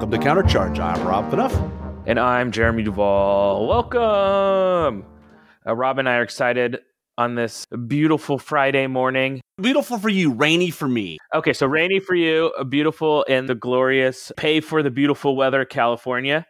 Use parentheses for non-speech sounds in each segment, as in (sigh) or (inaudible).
Welcome to Countercharge. I'm Rob Phaneuf. And I'm Jeremy Duvall. Welcome. Uh, Rob and I are excited on this beautiful Friday morning. Beautiful for you, rainy for me. Okay, so rainy for you, beautiful in the glorious, pay for the beautiful weather, California.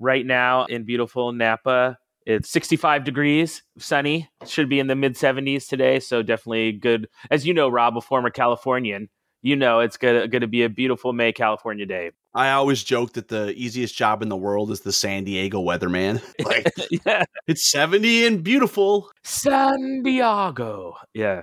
Right now in beautiful Napa, it's 65 degrees, sunny. Should be in the mid 70s today, so definitely good. As you know, Rob, a former Californian, you know it's going to gonna be a beautiful May California day. I always joke that the easiest job in the world is the San Diego weatherman. (laughs) Like, yeah. It's 70 and beautiful. San Diego. Yeah.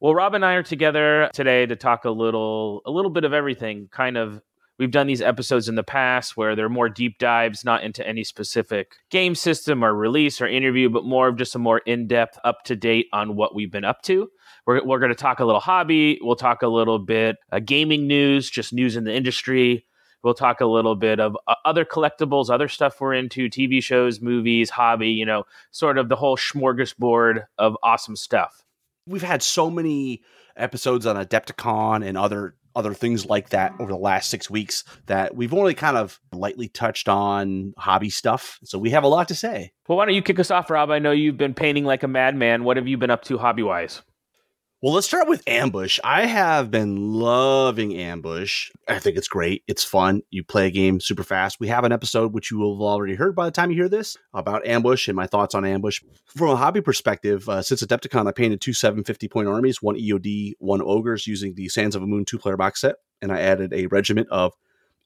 Well, Rob and I are together today to talk a little a little bit of everything, kind of We've done these episodes in the past where they're more deep dives, not into any specific game system or release or interview, but more of just a more in depth, up to date on what we've been up to. We're, we're going to talk a little hobby. We'll talk a little bit uh, gaming news, just news in the industry. We'll talk a little bit of uh, other collectibles, other stuff we're into, TV shows, movies, hobby, you know, sort of the whole smorgasbord of awesome stuff. We've had so many episodes on Adepticon and other other things like that over the last six weeks that we've only kind of lightly touched on hobby stuff. So we have a lot to say. Well, why don't you kick us off, Rob? I know you've been painting like a madman. What have you been up to hobby wise? Well, let's start with Ambush. I have been loving Ambush. I think it's great. It's fun. You play a game super fast. We have an episode, which you will have already heard by the time you hear this, about Ambush and my thoughts on Ambush. From a hobby perspective, uh, since Adepticon, I painted two 750 point armies, one EOD, one Ogres, using the Sands of a Moon two player box set. And I added a regiment of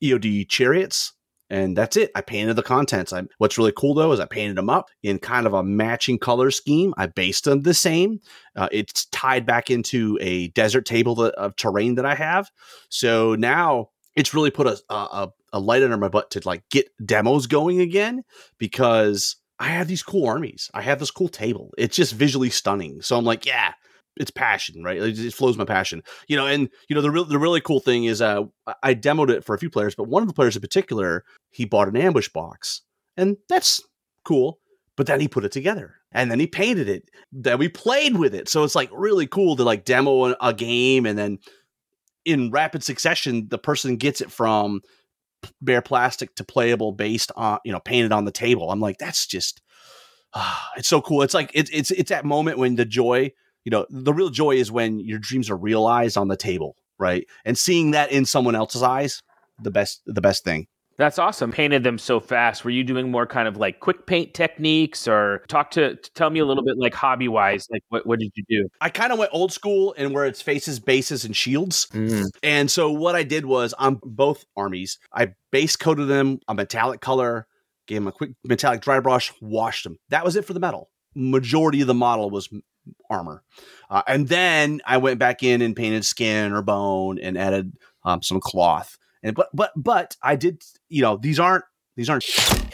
EOD chariots and that's it. I painted the contents. I, what's really cool though is I painted them up in kind of a matching color scheme. I based them the same. Uh, it's tied back into a desert table that, of terrain that I have. So now it's really put a, a, a light under my butt to like get demos going again because I have these cool armies. I have this cool table. It's just visually stunning. So I'm like, yeah, it's passion, right? It, it flows my passion, you know. And you know the the really cool thing is, uh, I demoed it for a few players, but one of the players in particular, he bought an ambush box, and that's cool. But then he put it together, and then he painted it. Then we played with it, so it's like really cool to like demo a, game, and then in rapid succession, the person gets it from bare plastic to playable based on you know painted on the table. I'm like, that's just. Ah, (sighs) it's so cool. It's like it's it's it's that moment when the joy you know, the real joy is when your dreams are realized on the table, right? And seeing that in someone else's eyes, the best, the best thing. That's awesome. Painted them so fast. Were you doing more kind of like quick paint techniques or talk to tell me a little bit like hobby wise, like what, what did you do? I kind of went old school and where it's faces, bases, and shields. Mm. And so what I did was on both armies, I base coated them a metallic color, gave them a quick metallic dry brush, washed them. That was it for the metal. Majority of the model was armor. Uh, and then I went back in and painted skin or bone and added um, some cloth. And but but but I did you know these aren't these aren't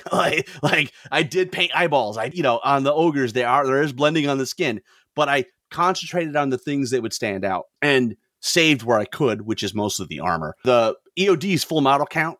(laughs) like like I did paint eyeballs. I you know on the ogres they are there is blending on the skin, but I concentrated on the things that would stand out and saved where I could, which is most of the armor. The EOD's full model count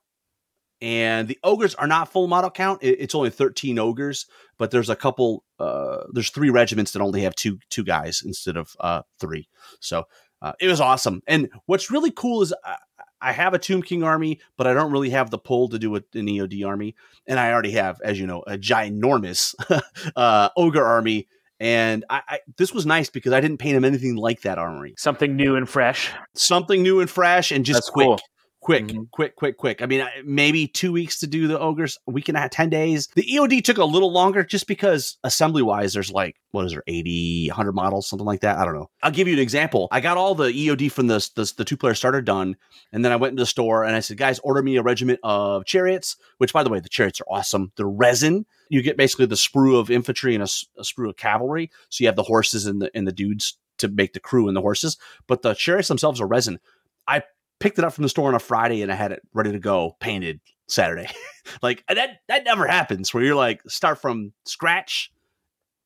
and the ogres are not full model count. It's only 13 ogres, but there's a couple. Uh, there's three regiments that only have two two guys instead of uh, three. So uh, it was awesome. And what's really cool is I, I have a Tomb King army, but I don't really have the pull to do an EOD army. And I already have, as you know, a ginormous (laughs) uh, ogre army. And I, I, this was nice because I didn't paint him anything like that armory. Something new and fresh. Something new and fresh, and just That's quick. Cool quick, mm-hmm. quick, quick, quick. I mean, maybe two weeks to do the ogres, a week and a half, 10 days. The EOD took a little longer just because assembly wise, there's like, what is there, 80, 100 models, something like that. I don't know. I'll give you an example. I got all the EOD from the, the, the two player starter done. And then I went into the store and I said, guys, order me a regiment of chariots, which by the way, the chariots are awesome. They're resin. You get basically the sprue of infantry and a, a sprue of cavalry. So you have the horses and the, and the dudes to make the crew and the horses, but the chariots themselves are resin. I picked it up from the store on a Friday and I had it ready to go, painted Saturday. (laughs) like that that never happens where you're like start from scratch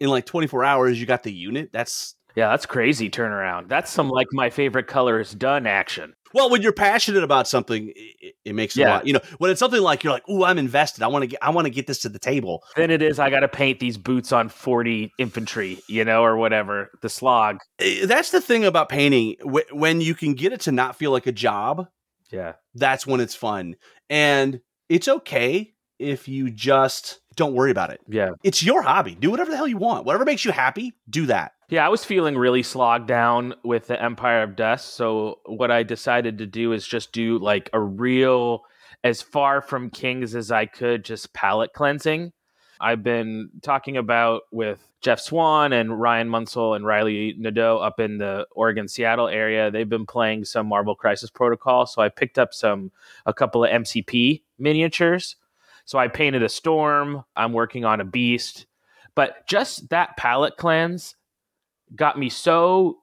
in like 24 hours you got the unit. That's Yeah, that's crazy turnaround. That's some like my favorite color is done action. Well, when you're passionate about something, it, it makes it a Yeah. lot. You know, when it's something like you're like, "Ooh, I'm invested. I want to get I want to get this to the table." Then it is I got to paint these boots on 40 infantry, you know, or whatever, the slog. That's the thing about painting. Wh- When you can get it to not feel like a job, Yeah. that's when it's fun. And it's okay if you just don't worry about it. Yeah. It's your hobby. Do whatever the hell you want. Whatever makes you happy, do that. Yeah, I was feeling really slogged down with the Empire of Dust. So what I decided to do is just do like a real, as far from Kings as I could, just palette cleansing. I've been talking about with Jeff Swan and Ryan Munsell and Riley Nadeau up in the Oregon Seattle area. They've been playing some Marvel Crisis Protocol, so I picked up some a couple of MCP miniatures. So I painted a storm. I'm working on a beast, but just that palette cleanse got me so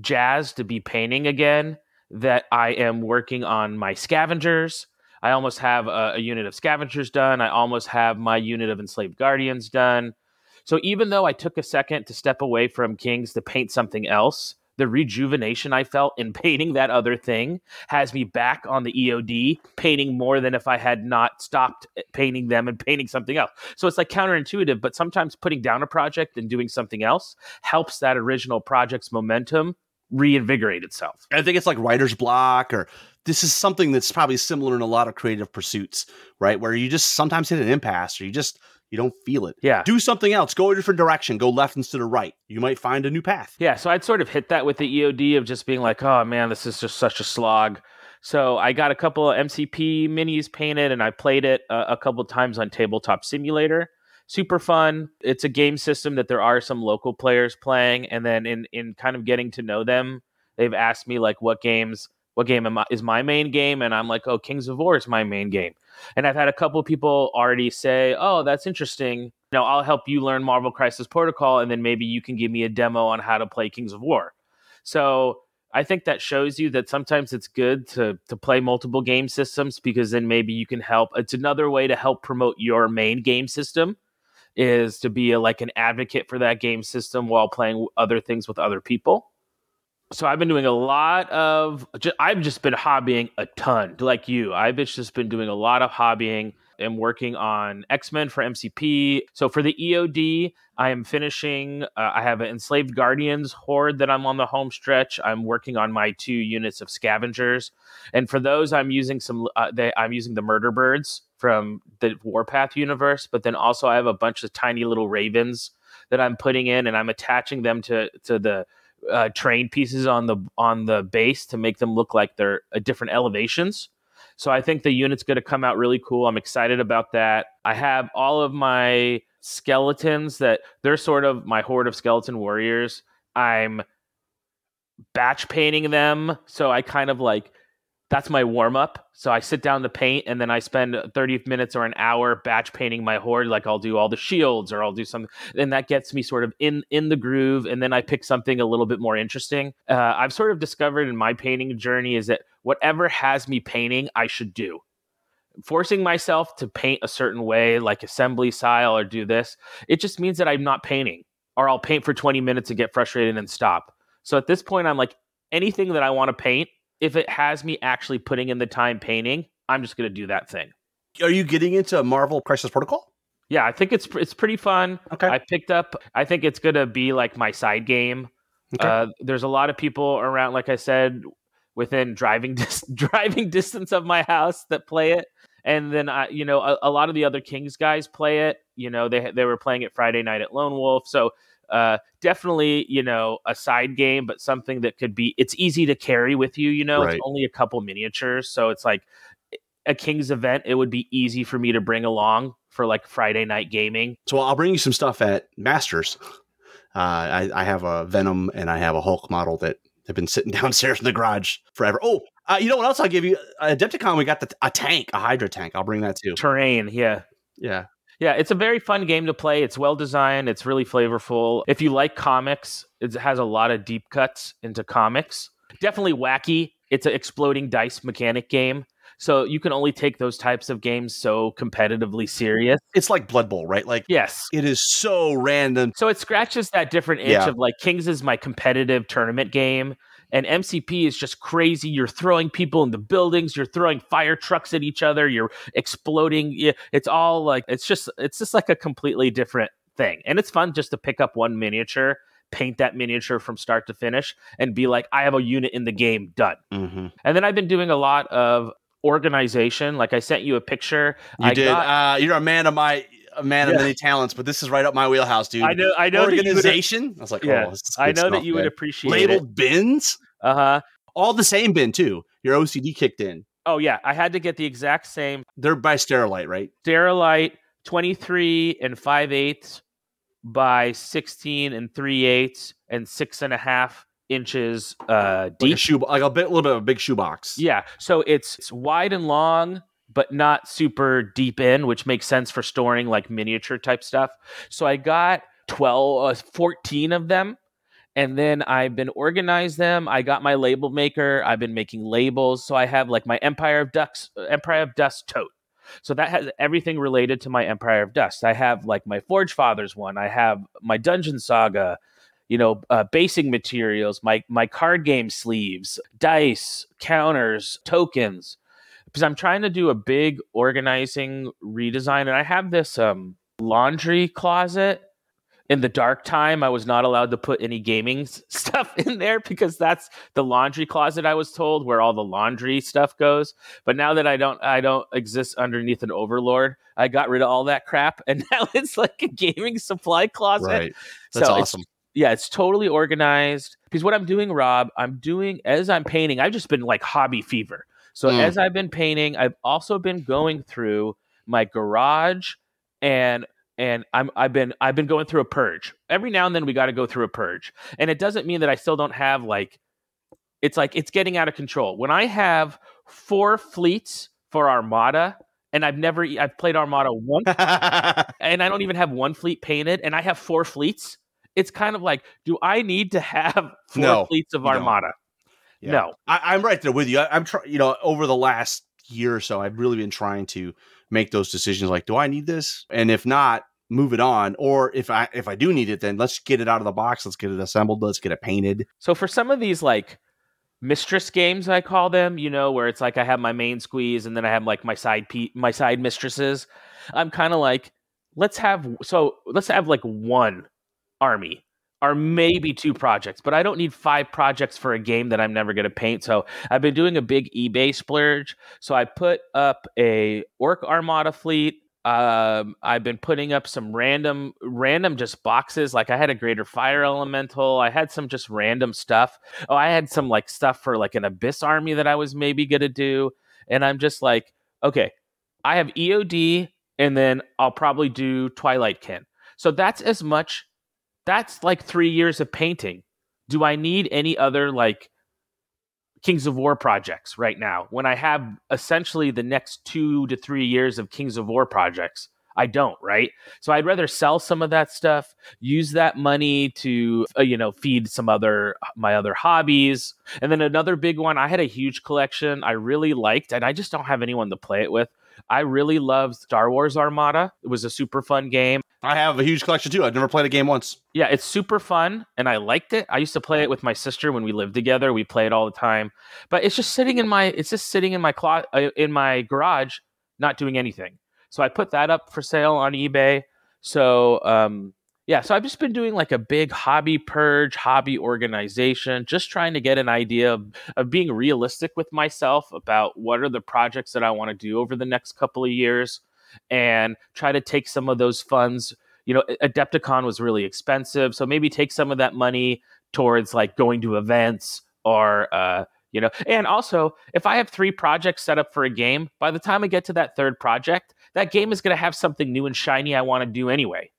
jazzed to be painting again that I am working on my scavengers. I almost have a, a unit of scavengers done. I almost have my unit of enslaved guardians done. So even though I took a second to step away from Kings to paint something else, the rejuvenation I felt in (laughs) painting that other thing has me back on the EOD, painting more than if I had not stopped eh, painting them and painting something else. So it's like counterintuitive, but sometimes putting down a project and doing something else helps that original project's momentum reinvigorate itself. I think it's like writer's block, or this is something that's probably similar in a lot of creative pursuits, right? Where you just sometimes hit an impasse, or you just you don't feel it. Yeah. Do something else. Go a different direction. Go left instead of right. You might find a new path. Yeah, so I'd sort of hit that with the EOD of just being like, oh man, this is just such a slog. So I got a couple of MCP minis painted and I played it uh, a couple times on Tabletop Simulator. Super fun. It's a game system that there are some local players playing, and then in in kind of getting to know them, they've asked me like, what games, what game am I, is my main game, and I'm like, oh, Kings of War is my main game. And I've had a couple of people already say, oh, that's interesting. Know, I'll help you learn Marvel Crisis Protocol, and then maybe you can give me a demo on how to play Kings of War. So I think that shows you that sometimes it's good to to play multiple game systems because then maybe you can help. It's another way to help promote your main game system is to be a, like an advocate for that game system while playing other things with other people. So I've been doing a lot of. ju- I've just been hobbying a ton, like you. I've just been doing a lot of hobbying and working on X Men for MCP. So for the EOD, I am finishing. Uh, I have an Enslaved Guardians horde that I'm on the home stretch. I'm working on my two units of Scavengers, and for those, I'm using some. Uh, they, I'm using the Murder Birds from the Warpath universe, but then also I have a bunch of tiny little ravens that I'm putting in, and I'm attaching them to to the uh, train pieces on the on the base to make them look like they're uh, different elevations. So I think the unit's going to come out really cool. I'm excited about that. I have all of my skeletons that they're sort of my horde of skeleton warriors. I'm batch painting them, so I kind of like that's my warm up. So I sit down to paint and then I spend 30 minutes or an hour batch painting my horde. Like I'll do all the shields or I'll do something. And that gets me sort of in, in the groove. And then I pick something a little bit more interesting. Uh, I've sort of discovered in my painting journey is that whatever has me painting, I should do. Forcing myself to paint a certain way, like assembly style or do this, it just means that I'm not painting or I'll paint for 20 minutes and get frustrated and stop. So at this point, I'm like, anything that I want to paint, if it has me actually putting in the time painting, I'm just going to do that thing. Are you getting into Marvel Crisis Protocol? Yeah, I think it's it's pretty fun. Okay. I picked up. I think it's going to be like my side game. Okay. Uh, there's a lot of people around, like I said, within driving (laughs) dis- driving distance of my house that play it. And then I, you know, a, a lot of the other Kings guys play it. You know, they they were playing it Friday night at Lone Wolf. So uh, definitely, you know, a side game, but something that could be. It's easy to carry with you. You know, Right. it's only a couple miniatures, so it's like a Kings event. It would be easy for me to bring along for like Friday night gaming. So I'll bring you some stuff at Masters. Uh, I, I have a Venom and I have a Hulk model that have been sitting (laughs) downstairs in the garage forever. Oh, uh, you know what else I'll give you? Adepticon, we got the, a tank, a Hydra tank. I'll bring that too. Terrain, yeah. Yeah. Yeah, it's a very fun game to play. It's well designed. It's really flavorful. If you like comics, it has a lot of deep cuts into comics. Definitely wacky. It's an exploding dice mechanic game. So you can only take those types of games so competitively serious. It's like Blood Bowl, right? Like Yes. it is so random. So it scratches that different itch Yeah. of like Kings is my competitive tournament game. And MCP is just crazy. You're throwing people in the buildings. You're throwing fire trucks at each other. You're exploding. It's all like it's just it's just like a completely different thing. And it's fun just to pick up one miniature, paint that miniature from start to finish, and be like, I have a unit in the game done. Mm-hmm. And then I've been doing a lot of organization. Like I sent you a picture. You I did. got- uh, you're a man of my a man of Yeah. many talents, but this is right up my wheelhouse, dude. I know. I know that you would, Organization. I was like, Yeah. oh, I know that stuff, you would man. appreciate it. labeled bins. Uh huh. All the same bin too. Your OCD kicked in. Oh yeah, I had to get the exact same They're by Sterilite, right? Sterilite 23 and 5 eighths by 16 and 3 eighths and six and a half inches uh, Like a deep. shoe, like a bit, little bit of a big shoebox. Yeah, so it's, it's wide and long, but not super deep in, which makes sense for storing like miniature type stuff. So I got 12, uh, 14 of them. And then I've been organized them. I got my label maker. I've been making labels. So I have like my Empire of Ducks, Empire of Dust tote. So that has everything related to my Empire of Dust. I have like my Forge Fathers one. I have my Dungeon Saga, you know, uh, basing materials, my my card game sleeves, dice, counters, tokens. Because I'm trying to do a big organizing redesign, and I have this um, laundry closet. In the dark time, I was not allowed to put any gaming (laughs) stuff in there because that's the laundry closet. I was told where all the laundry stuff goes. But now that I don't, I don't exist underneath an overlord. I got rid of all that crap, and (laughs) now it's like a gaming supply closet. right. That's So awesome. yeah, it's totally organized. Because what I'm doing, Rob, I'm doing as I'm painting, I've just been like hobby fever. So Mm. as I've been painting, I've also been going through my garage and and I'm I've been I've been going through a purge. Every now and then we got to go through a purge. And it doesn't mean that I still don't have like it's like it's getting out of control. When I have four fleets for Armada and I've never I've played Armada once (laughs) and I don't even have one fleet painted, and I have four fleets. It's kind of like, do I need to have (laughs) four No, fleets of. Armada? Yeah. No. I, I'm right there with you. I, I'm trying, you know, over the last year or so, I've really been trying to make those decisions. Like, do I need this? And if not, move it on. Or if I if I do need it, then let's get it out of the box. Let's get it assembled. Let's get it painted. So for some of these like mistress games, I call them, you know, where it's like I have my main squeeze and then I have like my side pe- my side mistresses. I'm kind of like, let's have so let's have like one army or maybe two projects, but I don't need five projects for a game that I'm never going to paint. So I've been doing a big eBay splurge. So I put up a Orc Armada fleet. Um, I've been putting up some random, random just boxes. Like I had a Greater Fire Elemental. I had some just random stuff. Oh, I had some like stuff for like an Abyss army that I was maybe gonna do. And I'm just like, okay, I have EOD, and then I'll probably do Twilight Kin. So that's as much. That's like three years of painting. Do I need any other like Kings of War projects right now when I have essentially the next two to three years of Kings of War projects? I don't, right? So I'd rather sell some of that stuff, use that money to, uh, you know, feed some other my other hobbies. And then another big one, I had a huge collection I really liked, and I just don't have anyone to play it with. I really loved Star Wars Armada. It was a super fun game. I have a huge collection too. I've never played a game once. Yeah, it's super fun and I liked it. I used to play it with my sister when we lived together. We play it all the time. But it's just sitting in my it's just sitting in my clo- uh, in my garage not doing anything. So I put that up for sale on eBay. So um yeah, so I've just been doing like a big hobby purge, hobby organization, just trying to get an idea of, of being realistic with myself about what are the projects that I want to do over the next couple of years and try to take some of those funds you know adepticon was really expensive so maybe take some of that money towards like going to events or uh you know and also if i have three projects set up for a game by the time i get to that third project that game is going to have something new and shiny i want to do anyway.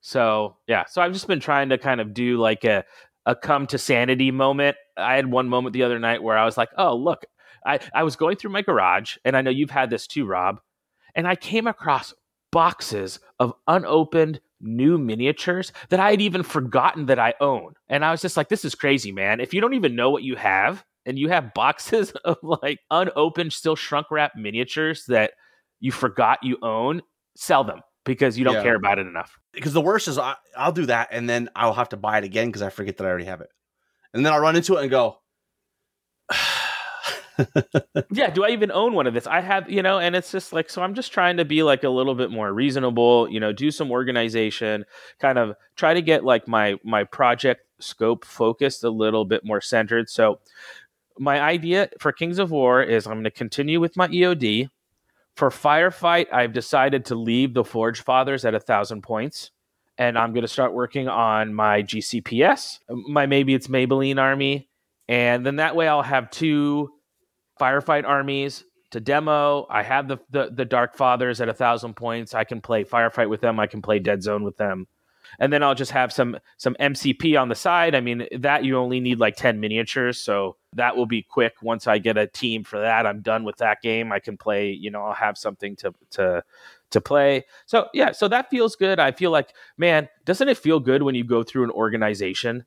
So yeah so i've just been trying to kind of do like a a come to sanity moment. I had one moment the other night where i was like oh look i i was going through my garage and i know you've had this too rob and i came across boxes of unopened new miniatures that I had even forgotten that I own. And I was just like, this is crazy, man. If you don't even know what you have and you have boxes (laughs) of like unopened, still shrunk wrap miniatures that you forgot you own, sell them because you don't Yeah. care about it enough. Because the worst is I, I'll do that and then I'll have to buy it again because I forget that I already have it, and then I'll run into it and go. (sighs) (laughs) yeah, do I even own one of this? I have, you know, and it's just like, so I'm just trying to be like a little bit more reasonable, you know, do some organization, kind of try to get like my my project scope focused a little bit more centered. So my idea for Kings of War is I'm going to continue with my EOD. For Firefight, I've decided to leave the Forge Fathers at a thousand points. And I'm going to start working on my GCPS, my maybe it's Maybelline army. And then that way I'll have two firefight armies to demo. I have the, the the Dark Fathers at a thousand points. I can play firefight with them. I can play Dead Zone with them, and then I'll just have some some MCP on the side. I mean that you only need like ten miniatures, so that will be quick. Once I get a team for that, I'm done with that game. I can play. You know, I'll have something to to to play. So yeah, so that feels good. I feel like man, doesn't it feel good when you go through an organization?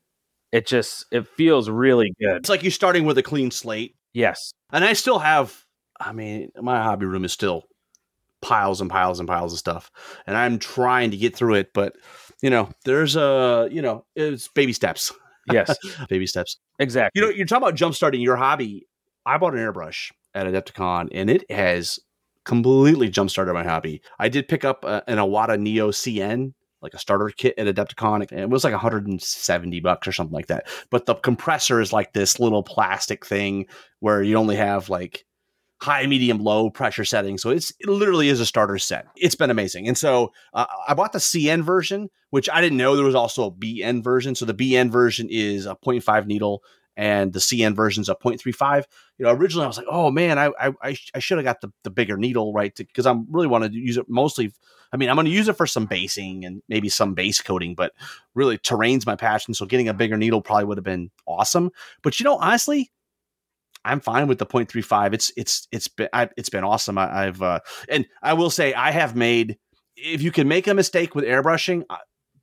It just it feels really good. It's like you're starting with a clean slate. Yes. And I still have, I mean, my hobby room is still piles and piles and piles of stuff. And I'm trying to get through it, but you know, there's a, you know, it's baby steps. Yes. (laughs) baby steps. exactly. You know, you're talking about jump starting your hobby. I bought an airbrush at Adepticon and it has completely jump started my hobby. I did pick up a, an Iwata Neo CN, like a starter kit at Adepticon, and it was like 170 bucks or something like that. But the compressor is like this little plastic thing where you only have like high, medium, low pressure settings. So it's it literally is a starter set. It's been amazing. And so uh, I bought the CN version, which I didn't know there was also a BN version. So the BN version is a 0.5 needle and the CN version's a 0.35. You know, originally I was like, oh man, I I, I, sh- I should have got the, the bigger needle, right? Because I'm really want to use it mostly. I mean, I'm going to use it for some basing and maybe some base coating, but really terrain's my passion. So getting a bigger needle probably would have been awesome. But you know, honestly, I'm fine with the 0.35. It's it's it's been I, it's been awesome. I, I've uh, and I will say I have made. If you can make a mistake with airbrushing,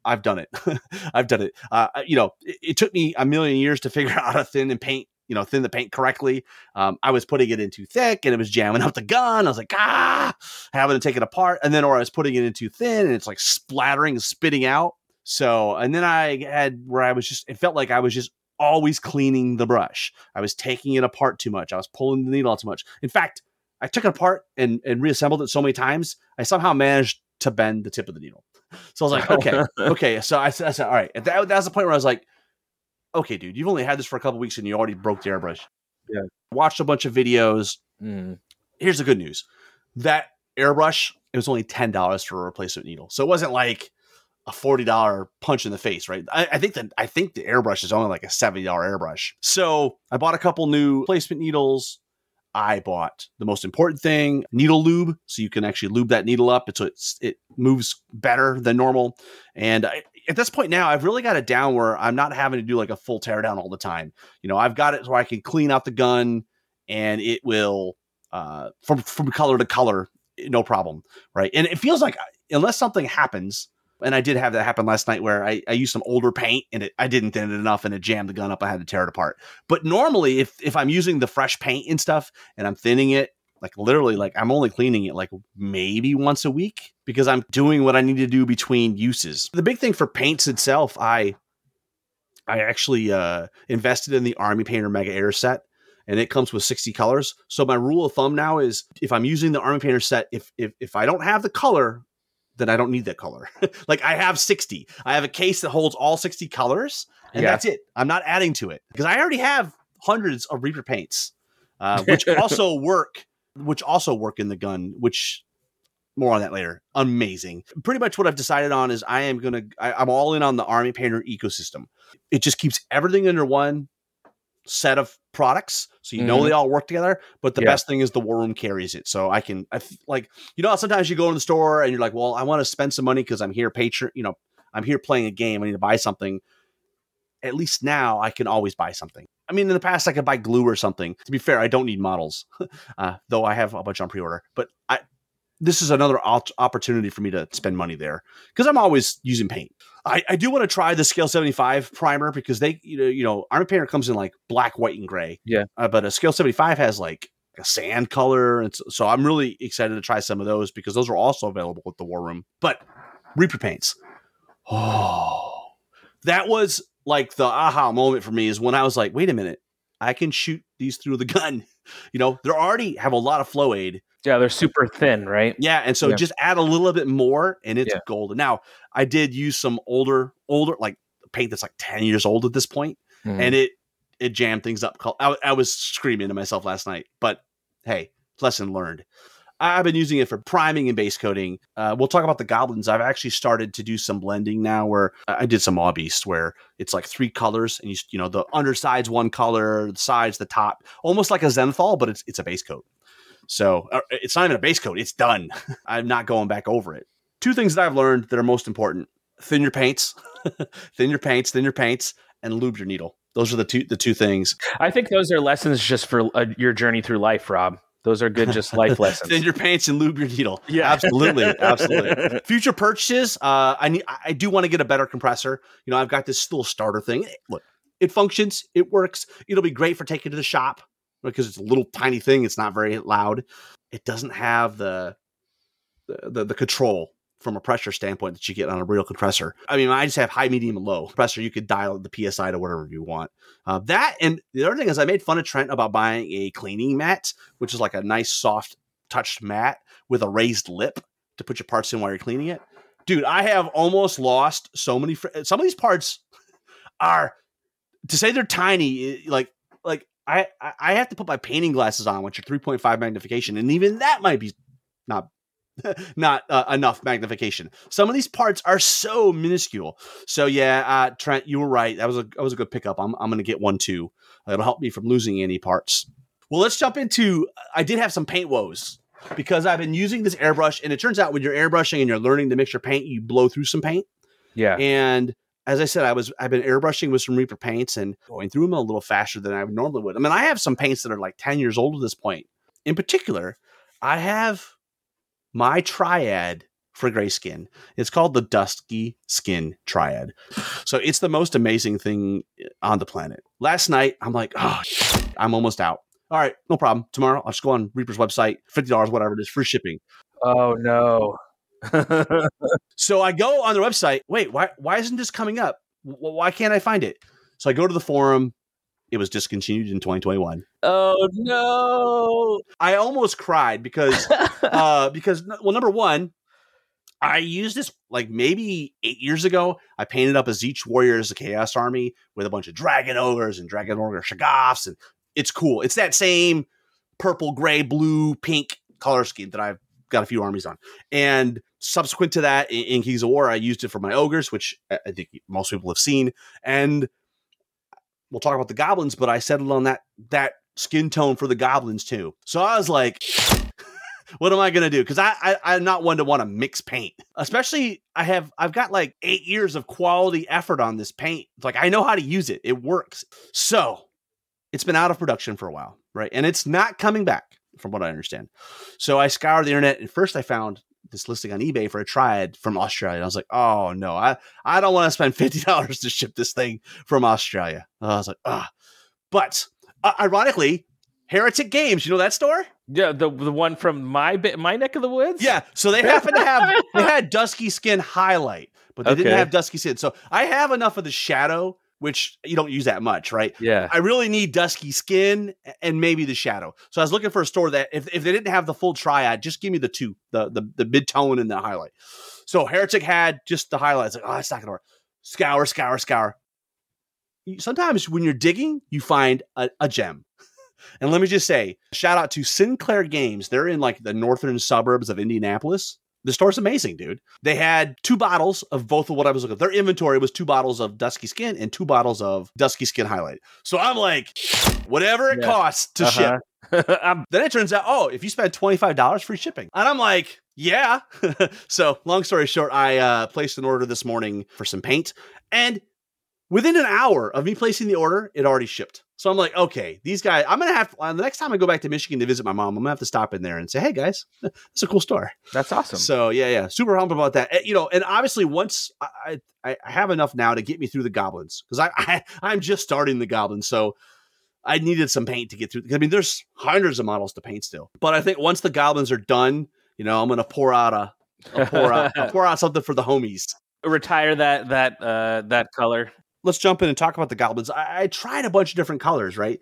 I've done it. (laughs) I've done it. Uh, you know, it, it took me a million years to (laughs) figure out how to thin and paint. You know, thin the paint correctly. Um, I was putting it in too thick, and it was jamming up the gun. I was like, ah, having to take it apart, and then or I was putting it in too thin, and it's like splattering, and spitting out. So, and then I had where I was just, it felt like I was just always cleaning the brush. I was taking it apart too much. I was pulling the needle out too much. In fact, I took it apart and, and reassembled it so many times, I somehow managed to bend the tip of the needle. (laughs) So I was like, okay, (laughs) okay. So I, said- I said, all right. And that, that was the point where I was like, okay, dude, you've only had this for a couple weeks and you already broke the airbrush. Yeah. Watched a bunch of videos. Mm. Here's the good news that airbrush, it was only $10 for a replacement needle. So it wasn't like, a forty dollar punch in the face, right? I, I think that I think the airbrush is only like a seventy dollar airbrush. So I bought a couple new placement needles. I bought the most important thing, needle lube, so you can actually lube that needle up. It's, it's it moves better than normal. And I, at this point now, I've really got it down where I'm not having to do like a full teardown all the time. You know, I've got it where I can clean out the gun, and it will uh, from from color to color, no problem, right? And it feels like unless something happens and I did have that happen last night where I, I used some older paint and it, I didn't thin it enough and it jammed the gun up. I had to tear it apart. But normally, if if I'm using the fresh paint and stuff and I'm thinning it, like literally, like I'm only cleaning it like maybe once a week because I'm doing what I need to do between uses. The big thing for paints itself, I I actually uh, invested in the Army Painter Mega Air set. And it comes with 60 colors. So my rule of thumb now is if I'm using the Army Painter set, if if, if I don't have the color then I don't need that color. (laughs) like I have 60. I have a case that holds all 60 colors, and Yeah. that's it. I'm not adding to it because I already have hundreds of Reaper paints, uh, which (laughs) also work, which also work in the gun. Which more on that later. Amazing. Pretty much what I've decided on is I am gonna. I, I'm all in on the Army Painter ecosystem. It just keeps everything under one set of products so you know Mhm. they all work together but the Yeah. best thing is the war room carries it so i can i like you know sometimes you go in the store and you're like well i want to spend some money because i'm here patron you know i'm here playing a game i need to buy something at least now i can always buy something i mean in the past i could buy glue or something to be fair i don't need models (laughs) uh, though i have a bunch on pre-order but i this is another op- opportunity for me to spend money there because I'm always using paint. I, I do want to try the Scale 75 primer because they, you know, you know, Army Painter comes in like black, white, and gray. Yeah. Uh, but a Scale 75 has like a sand color. And so, so I'm really excited to try some of those because those are also available at the War Room. But Reaper paints. Oh, that was like the aha moment for me is when I was like, wait a minute, I can shoot these through the gun. (laughs) You know, they already have a lot of flow aid. Yeah, they're super thin, right? Yeah, and so Yeah. just add a little bit more, and it's Yeah. golden. Now, I did use some older, older like paint that's like ten years old at this point, Mm. and it it jammed things up. I, I was screaming to myself last night, but hey, lesson learned. I've been using it for priming and base coating. Uh, we'll talk about the goblins. I've actually started to do some blending now, where I did some Maw Beast, where it's like three colors, and you you know the underside's one color, the sides, the top, almost like a Zenithal, but it's it's a base coat. So uh, it's not even a base coat; it's done. (laughs) I'm not going back over it. Two things that I've learned that are most important: thin your paints, (laughs) thin your paints, thin your paints, and lube your needle. Those are the two the two things. I think those are lessons just for uh, your journey through life, Rob. Those are good, just life (laughs) lessons. thin your paints and lube your needle. Yeah. absolutely, absolutely. Future purchases. Uh, I need. I do want to get a better compressor. You know, I've got this little starter thing. Look, it functions. It works. It'll be great for taking to the shop because it's a little tiny thing. It's not very loud. It doesn't have the the, the, control from a pressure standpoint that you get on a real compressor. I mean, I just have high, medium, and low compressor. You could dial the PSI to whatever you want. Uh, that and the other thing is, I made fun of Trent about buying a cleaning mat, which is like a nice, soft, touched mat with a raised lip to put your parts in while you're cleaning it. Dude, I have almost lost so many. Fr- some of these parts are to say they're tiny. eh, Like, like I, I I have to put my painting glasses on, which are 3.5 magnification, and even that might be not (laughs) not uh, enough magnification. Some of these parts are so minuscule. So yeah, uh, Trent, you were right. That was a that was a good pickup. I'm I'm gonna get one too. It'll help me from losing any parts. Well, let's jump into. I did have some paint woes because I've been using this airbrush, and it turns out when you're airbrushing and you're learning to mix your paint, you blow through some paint. yeah. And as I said, I was I've been airbrushing with some Reaper paints and going through them a little faster than I normally would. I mean, I have some paints that are like 10 years old at this point. In particular, I have my triad for grayskin. It's called the Dusky Skin Triad. So it's the most amazing thing eh, on the planet. Last night, I'm like, oh, I'm almost out. All right, no problem. Tomorrow, I'll just go on Reaper's website, $50, whatever it is, free shipping. Oh no. (laughs) So I go on their website. Wait, why why isn't this coming up? Why can't I find it? So I go to the forum. It was discontinued in 2021. oh no. I almost cried because (laughs) uh because well number 1 I used this like maybe 8 years ago. I painted up a Zeech as a Chaos Army with a bunch of Dragon Ogres and Dragon Ogre Shaggoths, and it's cool. It's that same purple, gray, blue, pink color scheme that I've got a few armies on. And subsequent to that, in, in Kings of War, I used it for my ogres, which I think most people have seen. And we'll talk about the goblins, but I settled on that that skin tone for the goblins too. So I was like, (laughs) what am I gonna do? Because I, I I'm not one to want to mix paint, especially I have I've got like eight years of quality effort on this paint. Like I know how to use it. It works. So it's been out of production for a while, right? And it's not coming back, from what I understand. So I scoured the internet, and first I found this listing on eBay for a triad from Australia. And I was like, oh no, I, I don't want to spend (laughs) fifty dollars to ship this thing from Australia. I was like, ah. But uh, ironically, Heretic Games, you know that store? Yeah, the the one from my bit my neck of the woods? Yeah. So they happen to have they had dusky skin highlight, but they didn't have dusky skin. So I have enough of the shadow, which you don't use that much, right? Yeah. I really need dusky skin and maybe the shadow. So I was looking for a store that if, if they didn't have the full triad, just give me the two, the the, the mid tone and the highlight. So Heretic had just the highlights. Like, oh, it's not gonna work. Scour, scour, scour. Sometimes when you're digging, you find a, a gem. And let me just say, shout out to Sinclair Games. They're in like the northern suburbs of Indianapolis. The store's amazing, dude. They had two bottles of both of what I was looking. For. Their inventory was two bottles of Dusky Skin and two bottles of Dusky Skin Highlight. So I'm like, whatever it Yeah. costs to ship. Uh-huh. (laughs) I'm- Then it turns out, oh, if you spend $25, free shipping. And I'm like, yeah. (laughs) so long story short, I uh, placed an order this morning for some paint. And within an hour of me placing the order, it already shipped. So I'm like, okay, these guys. I'm gonna have uh, the next time I go back to Michigan to visit my mom. I'm gonna have to stop in there and say, hey guys, (laughs) it's a cool store. That's awesome. So yeah, yeah, super humble about that. Eh, You know, and obviously once I I, I have enough now to get me through the goblins because I, (laughs) I I'm just starting the goblins, so I needed some paint to get through. I mean, there's hundreds of models to paint still, but I think once the goblins are done, you know, I'm gonna pour out a I'll pour out I'll (laughs) pour out something for the homies. Retire that that uh that color. Let's jump in and talk about the goblins. I, I tried a bunch of different colors, right?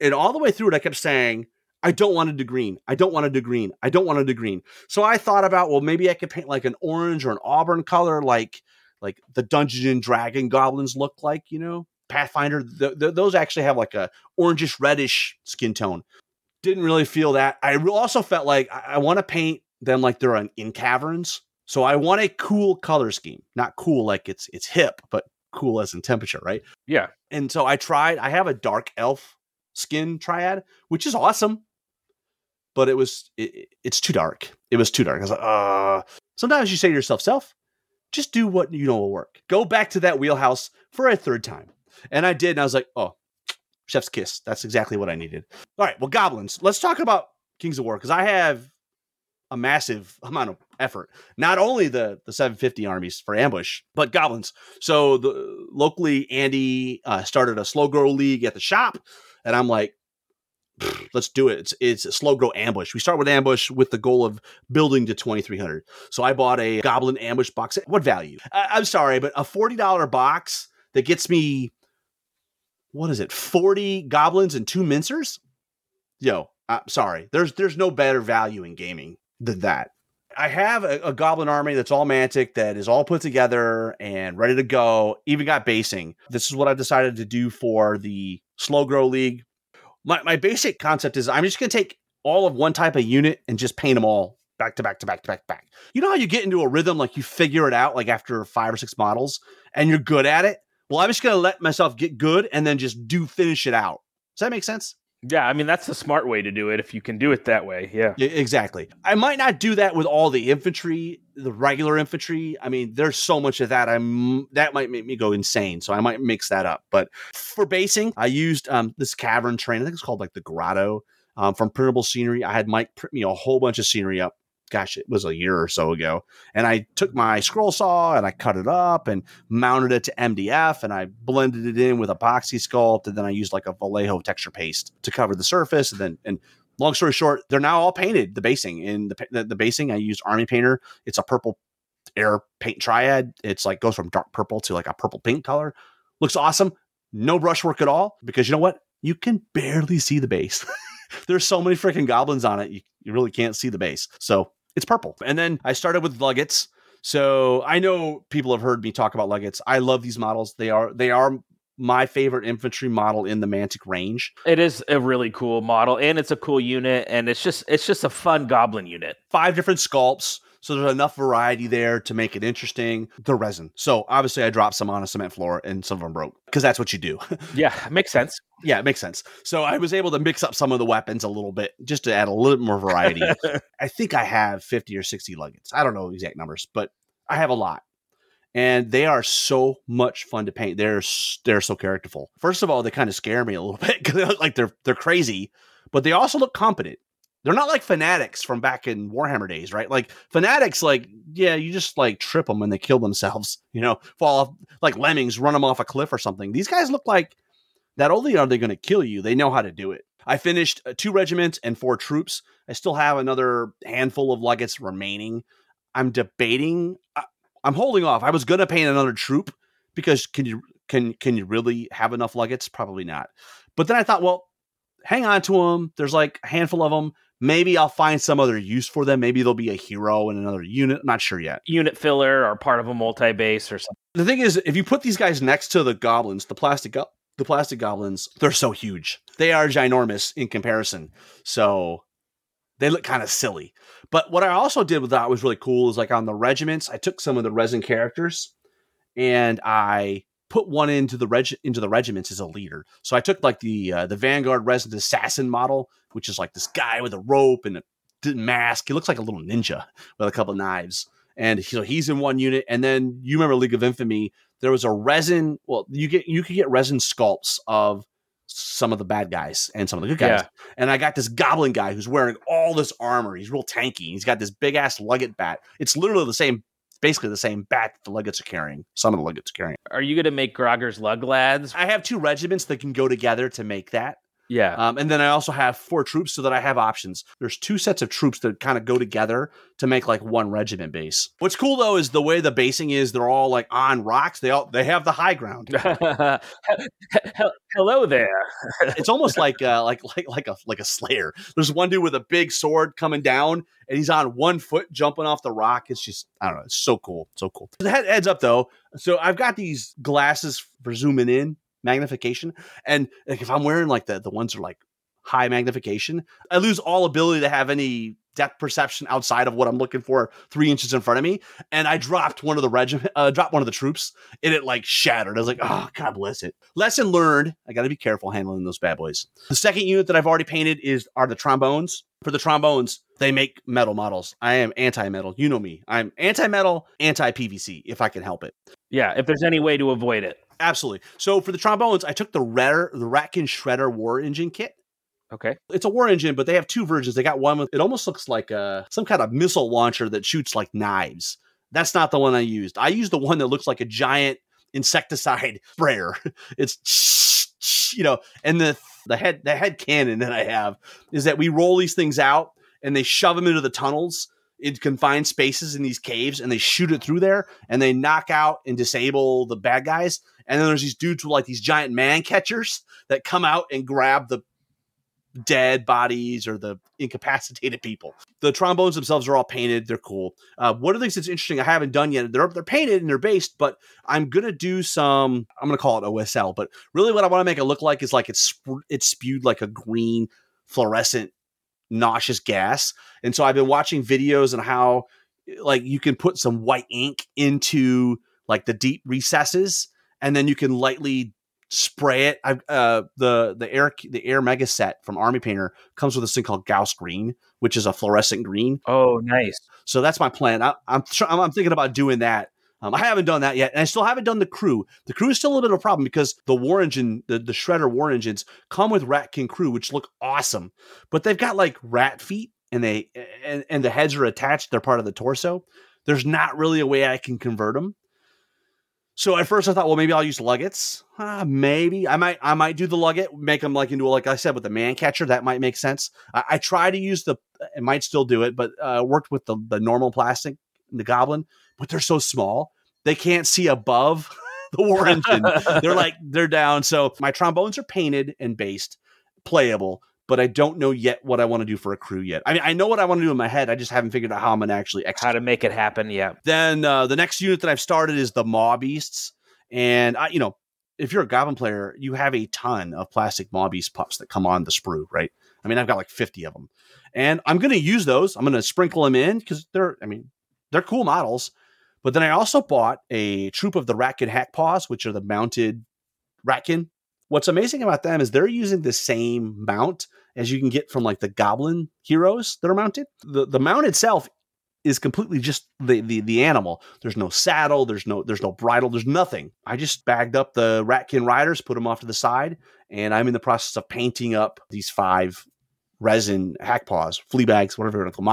And all the way through it, I kept saying, I don't want to do green. I don't want to do green. I don't want to do green. So I thought about, well, maybe I could paint like an orange or an auburn color, like like the Dungeon and Dragon goblins look like, you know, Pathfinder. Th- th- those actually have like a orangish reddish skin tone. Didn't really feel that. I also felt like I, I want to paint them like they're in, in caverns. So I want a cool color scheme, not cool like it's it's hip, but cool as in temperature, right? Yeah. And so I tried. I have a dark elf skin triad, which is awesome, but it was it, it's too dark. It was too dark. I was like, uh. Sometimes you say to yourself, "Self, just do what you know will work. Go back to that wheelhouse for a third time." And I did, and I was like, "Oh, chef's kiss. That's exactly what I needed." All right, well, goblins. Let's talk about Kings of War because I have a massive (laughs) amount of effort. Not only the the 750 armies for ambush, but goblins. So the locally, Andy uh, started a slow grow league at the shop, and I'm like, let's do it. It's it's a slow grow ambush. We start with ambush with the goal of building to 2300. So I bought a goblin ambush box. What value? I, I'm sorry, but a forty dollar box that gets me what is it? 40 goblins and two mincers? Yo, I'm sorry. There's there's no better value in gaming than that. I have a, a goblin army that's all mantic, that is all put together and ready to go. Even got basing. This is what I've decided to do for the slow grow league. My my basic concept is I'm just gonna take all of one type of unit and just paint them all back to back to back to back to back. You know how you get into a rhythm, like you figure it out like after five or six models and you're good at it? Well, I'm just gonna let myself get good and then just do finish it out. Does that make sense? Yeah, I mean that's the smart way to do it if you can do it that way. Yeah. Yeah, exactly. I might not do that with all the infantry, the regular infantry. I mean, there's so much of that. I'm that might make me go insane. So I might mix that up. But for basing, I used um, this cavern train. I think it's called like the Grotto um, from Printable Scenery. I had Mike print me a whole bunch of scenery up. Gosh, it was a year or so ago. And I took my scroll saw and I cut it up and mounted it to MDF and I blended it in with epoxy sculpt. And then I used like a Vallejo texture paste to cover the surface. And then, and long story short, they're now all painted. The basing in the, the the basing, I used Army Painter. It's a purple air paint triad. It's like goes from dark purple to like a purple pink color. Looks awesome. No brushwork at all because you know what? You can barely see the base. (laughs) There's so many freaking goblins on it. You, you really can't see the base. So it's purple. And then I started with Luggets. So I know people have heard me talk about Luggets. I love these models. They are they are my favorite infantry model in the Mantic range. It is a really cool model and it's a cool unit and it's just it's just a fun goblin unit. five different sculpts. So there's enough variety there to make it interesting. The resin. So obviously I dropped some on a cement floor and some of them broke because that's what you do. (laughs) Yeah, makes sense. yeah, it makes sense. So I was able to mix up some of the weapons a little bit just to add a little more variety. (laughs) I think I have 50 or 60 luggets. I don't know exact numbers, but I have a lot. And they are so much fun to paint. They're they're so characterful. First of all, they kind of scare me a little (laughs) bit because they look like they're they're crazy, but they also look competent. They're not like fanatics from back in Warhammer days, right? Like fanatics, like yeah, you just like trip them and they kill themselves, (laughs) you know, fall off like lemmings, run them off a cliff or something. These guys look like not only are they going to kill you, they know how to do it. I finished uh, two regiments and four troops. I still have another handful of luggets remaining. I'm debating. I, I'm holding off. I was going to paint another troop because can you can can you really have enough luggets? Probably not. But then I thought, well, hang on to them. There's like a handful of them. Maybe I'll find some other use for them. Maybe they'll be a hero in another unit. I'm not sure yet. Unit filler or part of a multi base or something. The thing is, if you put these guys next to the goblins, the plastic go- the plastic goblins, they're so huge. They are ginormous in comparison. So they look kind of silly. But what I also did with that was really cool is like on the regiments, I took some of the resin characters and I put one into the reg into the regiments as a leader. So I took like the uh, the Vanguard resin assassin model, which is like this guy with a rope and a mask. He looks like a little ninja with a couple of knives. And so he's in one unit. And then you remember League of Infamy, there was a resin. Well, you get you could get resin sculpts of some of the bad guys and some of the good guys. Yeah. And I got this goblin guy who's wearing all this armor. He's real tanky. He's got this big ass Luggett bat. It's literally the same, basically the same bat the Luggets are carrying. Some of the Luggets are carrying. Are you going to make Grogger's lug lads? I have two regiments that can go together to make that. Yeah. Um, and then I also have four troops so that I have options. There's two sets of troops that kind of go together to make like one regiment base. What's cool though is the way the basing is. They're all like on rocks. They all they have the high ground. (laughs) Hello there. (laughs) it's almost like uh, like like like a like a slayer. There's one dude with a big sword coming down, and he's on one foot jumping off the rock. It's just I don't know. It's so cool, so cool. The head heads up though. So I've got these glasses for zooming in magnification, and like, if I'm wearing like the the ones are like high magnification, I lose all ability to have any depth perception outside of what I'm looking for three inches in front of me. And I dropped one of the regiment, uh, dropped one of the troops, and it like shattered. I was like, oh God bless it. Lesson learned. I got to be careful handling those bad boys. The second unit that I've already painted is are the trombones. For the trombones, they make metal models. I am anti-metal. You know me. I'm anti-metal, anti-PVC if I can help it. Yeah, if there's any way to avoid it. Absolutely. So for the trombones, I took the Redder, the Ratkin Shredder War Engine kit. Okay. It's a war engine, but they have two versions. They got one with it almost looks like a some kind of missile launcher that shoots like knives. That's not the one I used. I used the one that looks like a giant insecticide (laughs) sprayer. It's (laughs) you know, and the the head the head cannon that I have is that we roll these things out and they shove them into the tunnels in confined spaces in these caves and they shoot it through there and they knock out and disable the bad guys. And then there's these dudes with like these giant man catchers that come out and grab the dead bodies or the incapacitated people. The trombones themselves are all painted. They're cool. Uh, one of the things that's interesting I haven't done yet, they're, they're painted and they're based, but I'm going to do some, I'm going to call it OSL, but really what I want to make it look like is like it's, it's spewed like a green fluorescent nauseous gas. And so I've been watching videos on how like you can put some white ink into like the deep recesses and then you can lightly spray it. I uh the the air the air mega set from Army Painter comes with this thing called Gauss green, which is a fluorescent green. Oh, nice. So that's my plan. I, I'm tr- I'm I'm thinking about doing that. Um, I haven't done that yet, and I still haven't done the crew. The crew is still a little bit of a problem because the war engine, the, the shredder war engines, come with Ratkin crew, which look awesome, but they've got like rat feet, and they and, and the heads are attached. They're part of the torso. There's not really a way I can convert them. So at first I thought, well, maybe I'll use Luggets. Uh, maybe I might I might do the Lugget, make them like into a, like I said with the man catcher. That might make sense. I, I try to use the, it might still do it, but uh, worked with the the normal plastic, the Goblin, but they're so small they can't see above (laughs) the war engine. (laughs) they're like they're down. So my trombones are painted and based, playable, but I don't know yet what I want to do for a crew yet. I mean, I know what I want to do in my head. I just haven't figured out how I'm going to actually execute. How to make it happen? Yeah. Then uh, the next unit that I've started is the Maw Beasts, and I, you know, if you're a Goblin player, you have a ton of plastic Maw Beast pups that come on the sprue, right? I mean, I've got like 50 of them, and I'm going to use those. I'm going to sprinkle them in because they're, I mean, they're cool models. But then I also bought a troop of the Ratkin Hack Paws, which are the mounted Ratkin. What's amazing about them is they're using the same mount as you can get from like the Goblin heroes that are mounted. The the mount itself is completely just the, the the animal. There's no saddle, there's no there's no bridle, there's nothing. I just bagged up the Ratkin riders, put them off to the side, and I'm in the process of painting up these five resin hack paws, flea bags, whatever you want to call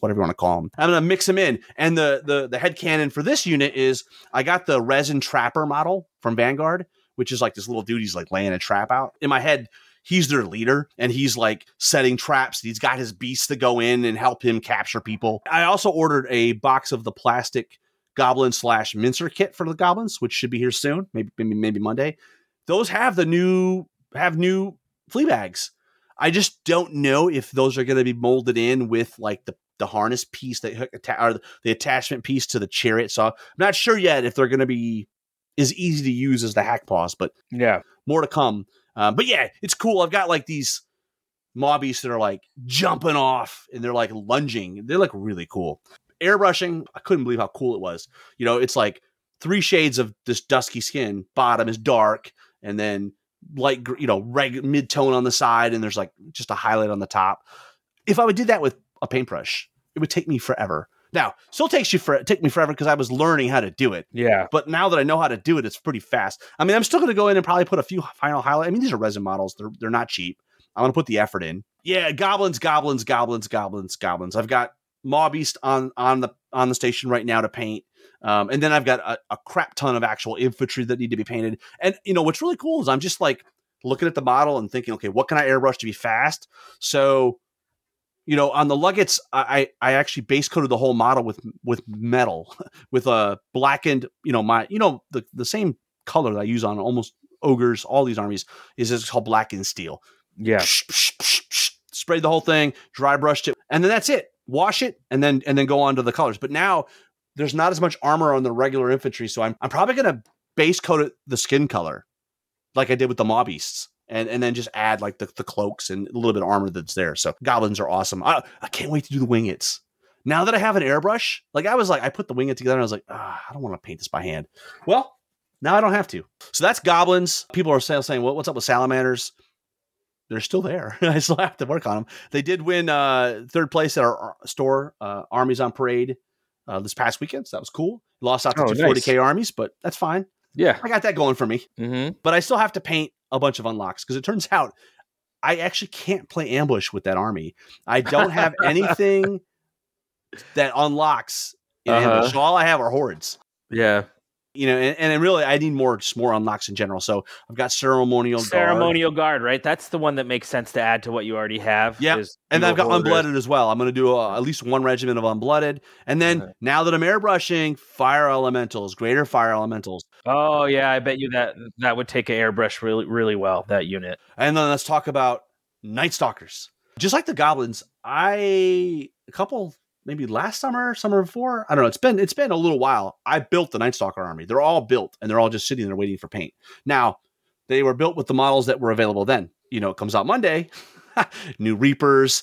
whatever you want to call them. I'm gonna mix them in. And the the the head cannon for this unit is I got the resin trapper model from Vanguard, which is like this little dude. He's like laying a trap out. In my head, he's their leader and he's like setting traps. He's got his beasts to go in and help him capture people. I also ordered a box of the plastic goblin slash mincer kit for the goblins, which should be here soon, maybe maybe, maybe Monday. Those have the new have new flea bags. I just don't know if those are going to be molded in with like the the harness piece that or the attachment piece to the chariot. So I'm not sure yet if they're going to be as easy to use as the hack paws, but Yeah. more to come. Uh, but yeah, it's cool. I've got like these mobbies that are like jumping off and they're like lunging. They look really cool. Airbrushing, I couldn't believe how cool it was. You know, it's like three shades of this dusky skin. Bottom is dark, and then light, you know, reg- mid tone on the side, and there's like just a highlight on the top. If I would do that with a paintbrush, it would take me forever Now, still takes you for take me forever because I was learning how to do it. Yeah. But now that I know how to do it, it's pretty fast. I mean, I'm still going to go in and probably put a few final highlights. I mean, these are resin models; they're they're not cheap. I'm going to put the effort in. Yeah, goblins, goblins, goblins, goblins, goblins. I've got Maw-Beast on on the on the station right now to paint. Um, and then I've got a, a, crap ton of actual infantry that need to be painted. And you know what's really cool is I'm just like looking at the model and thinking, okay, what can I airbrush to be fast? So, you know, on the Luggets, I I actually base coated the whole model with with metal, (laughs) with a blackened, you know, my you know the the same color that I use on almost ogres, all these armies is it's called blackened steel. Yeah. Sprayed the whole thing, dry brushed it, and then that's it. Wash it, and then and then go on to the colors. But now there's not as much armor on the regular infantry, so I'm I'm probably gonna base coat it the skin color, like I did with the Maw-Beasts. And, and then just add like the, the cloaks and a little bit of armor that's there. So goblins are awesome. I, I can't wait to do the wingets. Now that I have an airbrush, like I was like, I put the winglet together and I was like, ah, I don't want to paint this by hand. Well, now I don't have to. So that's goblins. People are saying, well, what's up with salamanders? They're still there. (laughs) I still have to work on them. They did win uh, third place at our store, uh, Armies on Parade, uh, this past weekend. So that was cool. Lost out to Oh, 40k armies, but that's fine. Yeah. I got that going for me. Mm-hmm. But I still have to paint a bunch of unlocks because it turns out I actually can't play ambush with that army. I don't have (laughs) anything that unlocks in Uh-huh. ambush. So all I have are hordes. Yeah. You know, and, and really, I need more, just more unlocks in general. So I've got ceremonial, guard, Ceremonial guard, right? That's the one that makes sense to add to what you already have. Yep. is and then I've got hoarders. unblooded as well. I'm going to do uh at least one regiment of unblooded, and then Uh-huh. now that I'm airbrushing, fire elementals, greater fire elementals, Oh yeah, I bet you that that would take an airbrush really really well. That unit. and then let's talk about night stalkers. Just like the goblins, I a couple maybe last summer, summer before. I don't know. It's been it's been a little while. I built the Night Stalker army. They're all built and they're all just sitting there waiting for paint. Now, they were built with the models that were available then. You know, it comes out Monday. (laughs) new Reapers,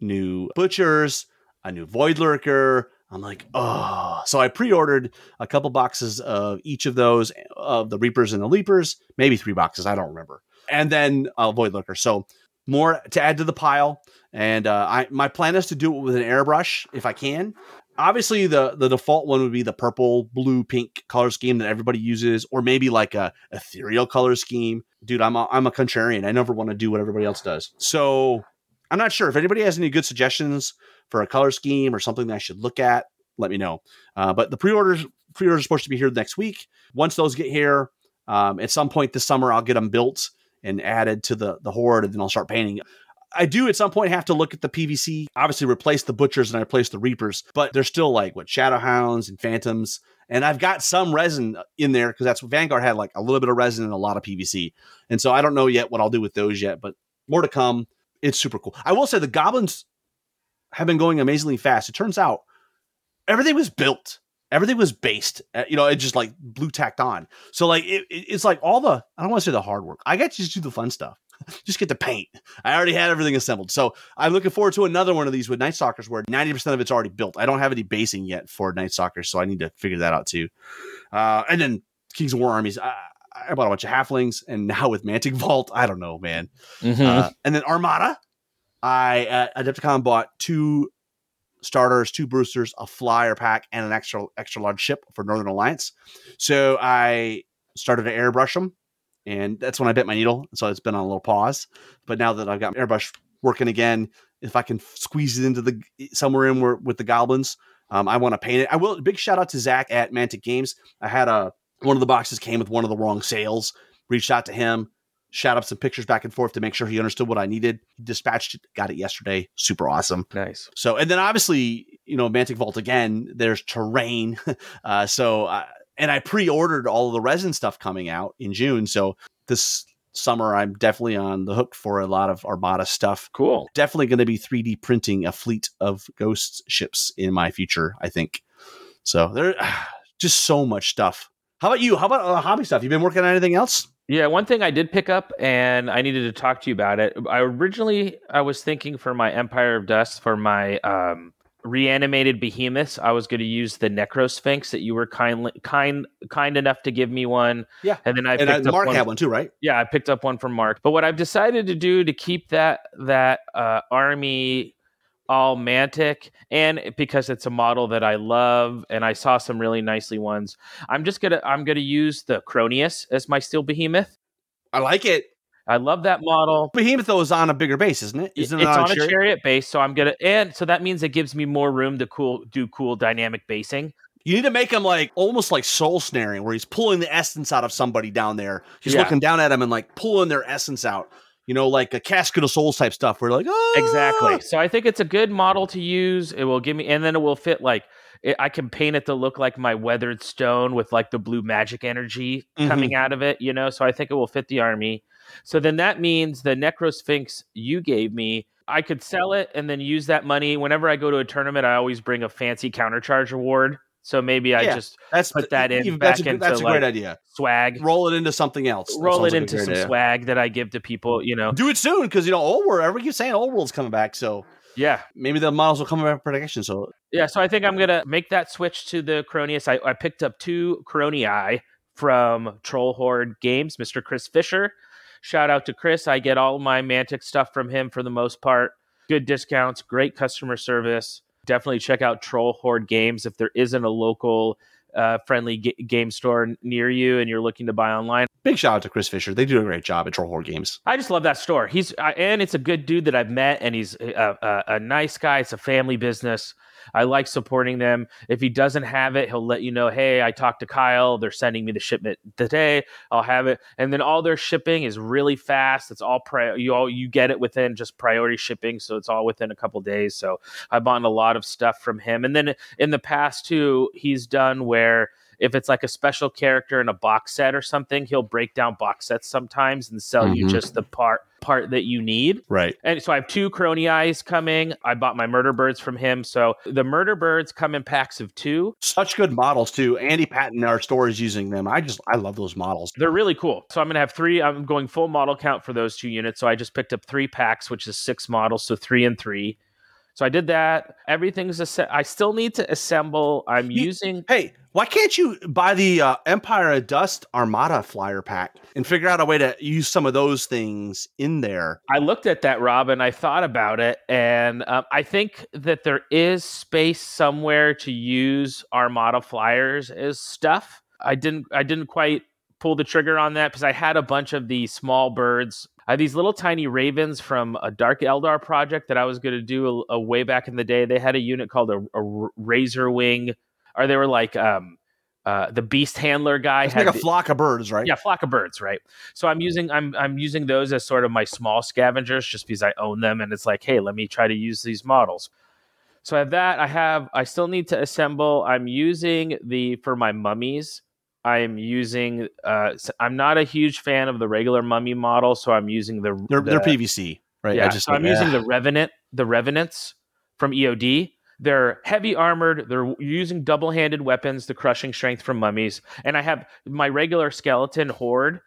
new Butchers, a new Void Lurker. I'm like, oh. So I pre-ordered a couple boxes of each of those of the Reapers and the Leapers, maybe three boxes. I don't remember. And then a Void. So more to add to the pile. And uh, I my plan is to do it with an airbrush if I can. Obviously, the the default one would be the purple, blue, pink color scheme that everybody uses, or maybe like a ethereal color scheme. Dude, I'm a, I'm a contrarian. I never want to do what everybody else does. So I'm not sure if anybody has any good suggestions for a color scheme or something that I should look at. Let me know. Uh, but the pre-orders pre-orders are supposed to be here next week. Once those get here, um, at some point this summer, I'll get them built and added to the the horde, and then I'll start painting. I do at some point have to look at the PVC. Obviously, replace the butchers and I replace the reapers, but they're still like what shadow hounds and phantoms. And I've got some resin in there because that's what Vanguard had like a little bit of resin and a lot of PVC. And so I don't know yet what I'll do with those yet, but more to come. It's super cool. I will say the goblins have been going amazingly fast. It turns out everything was built. Everything was based, uh, you know, it just like blue tacked on. So like it, it- it's like all the I don't want to say the hard work. I got to just do the fun stuff. (laughs) just get to paint. I already had everything assembled. So I'm looking forward to another one of these with Night Stalkers where 90% of it's already built. I don't have any basing yet for Night Stalkers, so I need to figure that out too. Uh, and then Kings of War armies. I, I bought a bunch of halflings, and (laughs) now with Mantic Vault, I don't know, man. Uh, and then Armada, I at Adepticon bought two starters, two boosters, a flyer pack, and an extra extra large ship for Northern Alliance. So I started to airbrush them, and that's when I bit my needle. So it's been on a little pause. But now that I've got my airbrush working again, if I can squeeze it into the somewhere in where with the goblins, um, I want to paint it. I will. Big shout out to Zach at Mantic Games. I had a one of the boxes came with one of the wrong sails. Reached out to him, shot up some pictures back and forth to make sure he understood what I needed. He dispatched it, got it yesterday. Super awesome. nice. So, and then obviously, you know, Mantic Vault again, there's terrain. (laughs) uh, so, uh, and I pre ordered all of the resin stuff coming out in June. So, this summer, I'm definitely on the hook for a lot of Armada stuff. Cool. Definitely going to be 3D printing a fleet of ghost ships in my future, I think. So, there (sighs) just so much stuff. How about you? How about uh, hobby stuff? You been working on anything else? Yeah, one thing I did pick up, and I needed to talk to you about it. I originally I was thinking for my Empire of Dust for my um, reanimated behemoths, I was going to use the Necrosphinx that you were kind kind kind enough to give me one. Yeah. and then I and picked uh, up Mark one had one too, right? yeah, I picked up one from Mark. But what I've decided to do to keep that that uh, army all Mantic, and because it's a model that I love, and I saw some really nicely ones. I'm just gonna I'm gonna use the Cronius as my steel behemoth. I like it. I love that model. Behemoth though is on a bigger base, isn't it? Isn't it's on, a chariot? base, so I'm gonna and so that means it gives me more room to cool do cool dynamic basing. You need to make him like almost like soul snaring, where he's pulling the essence out of somebody down there. He's Yeah. looking down at him and like pulling their essence out. You know, like a casket of souls type stuff. We're like, oh, Exactly. Ah! So I think it's a good model to use. It will give me, and then it will fit like it, I can paint it to look like my weathered stone with like the blue magic energy coming mm-hmm. out of it. You know, so I think it will fit the army. So then that means the Necrosphinx you gave me. I could sell it and then use that money whenever I go to a tournament. I always bring a fancy countercharge award. So maybe I just That's put that in back That's a, into, that's a like, great idea. swag, Roll it into something else. Roll it like into some idea. swag that I give to people. You know, Do it soon because you know old world. Everybody keeps saying old world's coming back, so yeah. maybe the models will come back for production. So Yeah, so I think I'm gonna make that switch to the Cronius. I, I picked up two Cronii from Troll Horde Games, Mr. Chris Fisher. Shout out to Chris. I get all my Mantic stuff from him for the most part. Good discounts, great customer service. Definitely check out Troll Horde Games if there isn't a local uh, friendly g- game store near you and you're looking to buy online. Big shout out to Chris Fisher. They do a great job at Troll Horde Games. I just love that store. He's and it's a good dude that I've met, and he's a, a, a nice guy. It's a family business. I like supporting them. If he doesn't have it, he'll let you know. Hey, I talked to Kyle. They're sending me the shipment today. I'll have it, and then all their shipping is really fast. It's all pri- you all you get it within just priority shipping, so it's all within a couple days. So I bought a lot of stuff from him, and then in the past too, he's done where if it's like a special character in a box set or something, he'll break down box sets sometimes and sell you Mhm. just the part part that you need. Right. And so I have two Cronii coming. I bought my Murder Birds from him. So the Murder Birds come in packs of two. Such good models too. Andy Patton, our store, is using them. I just I love those models. They're really cool. So I'm going to have three. I'm going full model count for those two units. So I just picked up three packs, which is six models. So three and three. So I did that. Everything's a set. I still need to assemble. I'm You- using. Hey, why can't you buy the uh, Empire of Dust Armada flyer pack and figure out a way to use some of those things in there? I looked at that, Rob, and I thought about it, and um, I think that there is space somewhere to use Armada flyers as stuff. I didn't, I didn't quite pull the trigger on that because I had a bunch of these small birds. I had these little tiny ravens from a Dark Eldar project that I was going to do a, a way back in the day. They had a unit called a, a Razor Wing, or they were like um, uh, the Beast Handler guy. It's had like a the- flock of birds, right? yeah, flock of birds, right? So I'm using I'm I'm using those as sort of my small scavengers just because I own them and it's like, hey, let me try to use these models. So I have that. I have I still need to assemble. I'm using the for my mummies. I'm using uh I'm not a huge fan of the regular mummy model, so I'm using the They're the, they're PVC, right? yeah, I just so I'm yeah. using the Revenant, the Revenants from EOD. They're heavy armored. They're using double handed weapons, the crushing strength from mummies. And I have my regular skeleton horde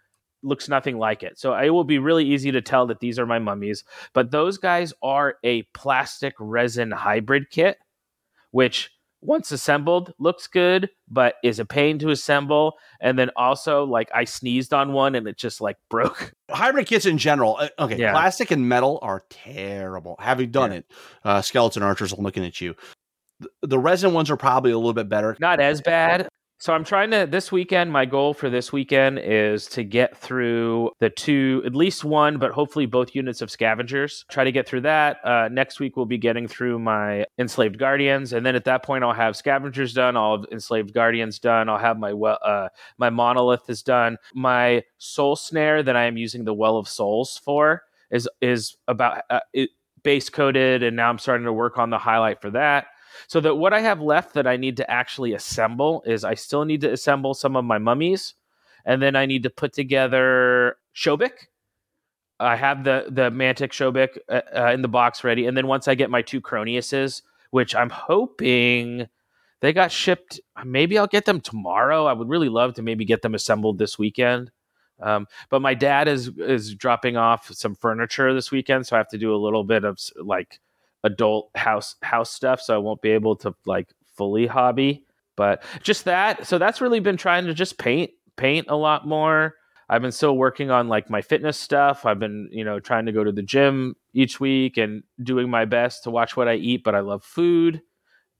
looks nothing like it. So it will be really easy to tell that these are my mummies. But those guys are a plastic resin hybrid kit, which once assembled looks good, but is a pain to assemble. And then also, like, I sneezed on one and it just like broke. (laughs) hybrid kits in general. uh, Okay, Yeah. plastic and metal are terrible. Having done it, uh, skeleton archers are looking at you. The resin ones are probably a little bit better. not as bad. So I'm trying to this weekend. My goal for this weekend is to get through the two, at least one, but hopefully both units of scavengers. Try to get through that. Uh, next week we'll be getting through my enslaved guardians, and then at that point I'll have scavengers done. I'll have enslaved guardians done. I'll have my well, uh, my monolith is done. My soul snare that I am using the well of souls for is is about uh, base coated, and now I'm starting to work on the highlight for that. So that what I have left that I need to actually assemble is I still need to assemble some of my mummies, and then I need to put together Shobik. I have the the Mantic Shobik uh, uh, in the box ready, and then once I get my two Croniuses, which I'm hoping they got shipped, maybe I'll get them tomorrow. I would really love to maybe get them assembled this weekend. Um, but my dad is is dropping off some furniture this weekend, so I have to do a little bit of like adult house house stuff so i won't be able to like fully hobby but just that so that's really been trying to just paint paint a lot more I've been still working on like my fitness stuff. I've been, you know, trying to go to the gym each week and doing my best to watch what I eat, but I love food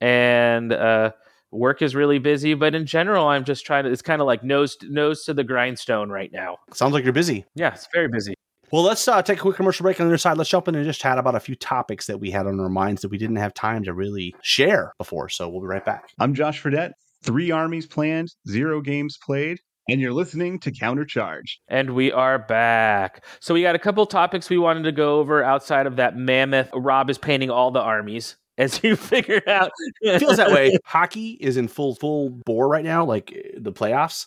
and uh, work is really busy. But in general, I'm just trying to, it's kind of like nose, nose to the grindstone right now. Sounds like you're busy. Yeah, it's very busy. Well, let's uh, take a quick commercial break on the other side. Let's jump in and just chat about a few topics that we had on our minds that we didn't have time to really share before. So we'll be right back. I'm Josh Fredette. Three armies planned, zero games played, and you're listening to Countercharge. And we are back. So we got a couple topics we wanted to go over outside of that mammoth. Rob is painting all the armies. (laughs) As you figure out, it feels that way. (laughs) Hockey is in full full bore right now, like the playoffs.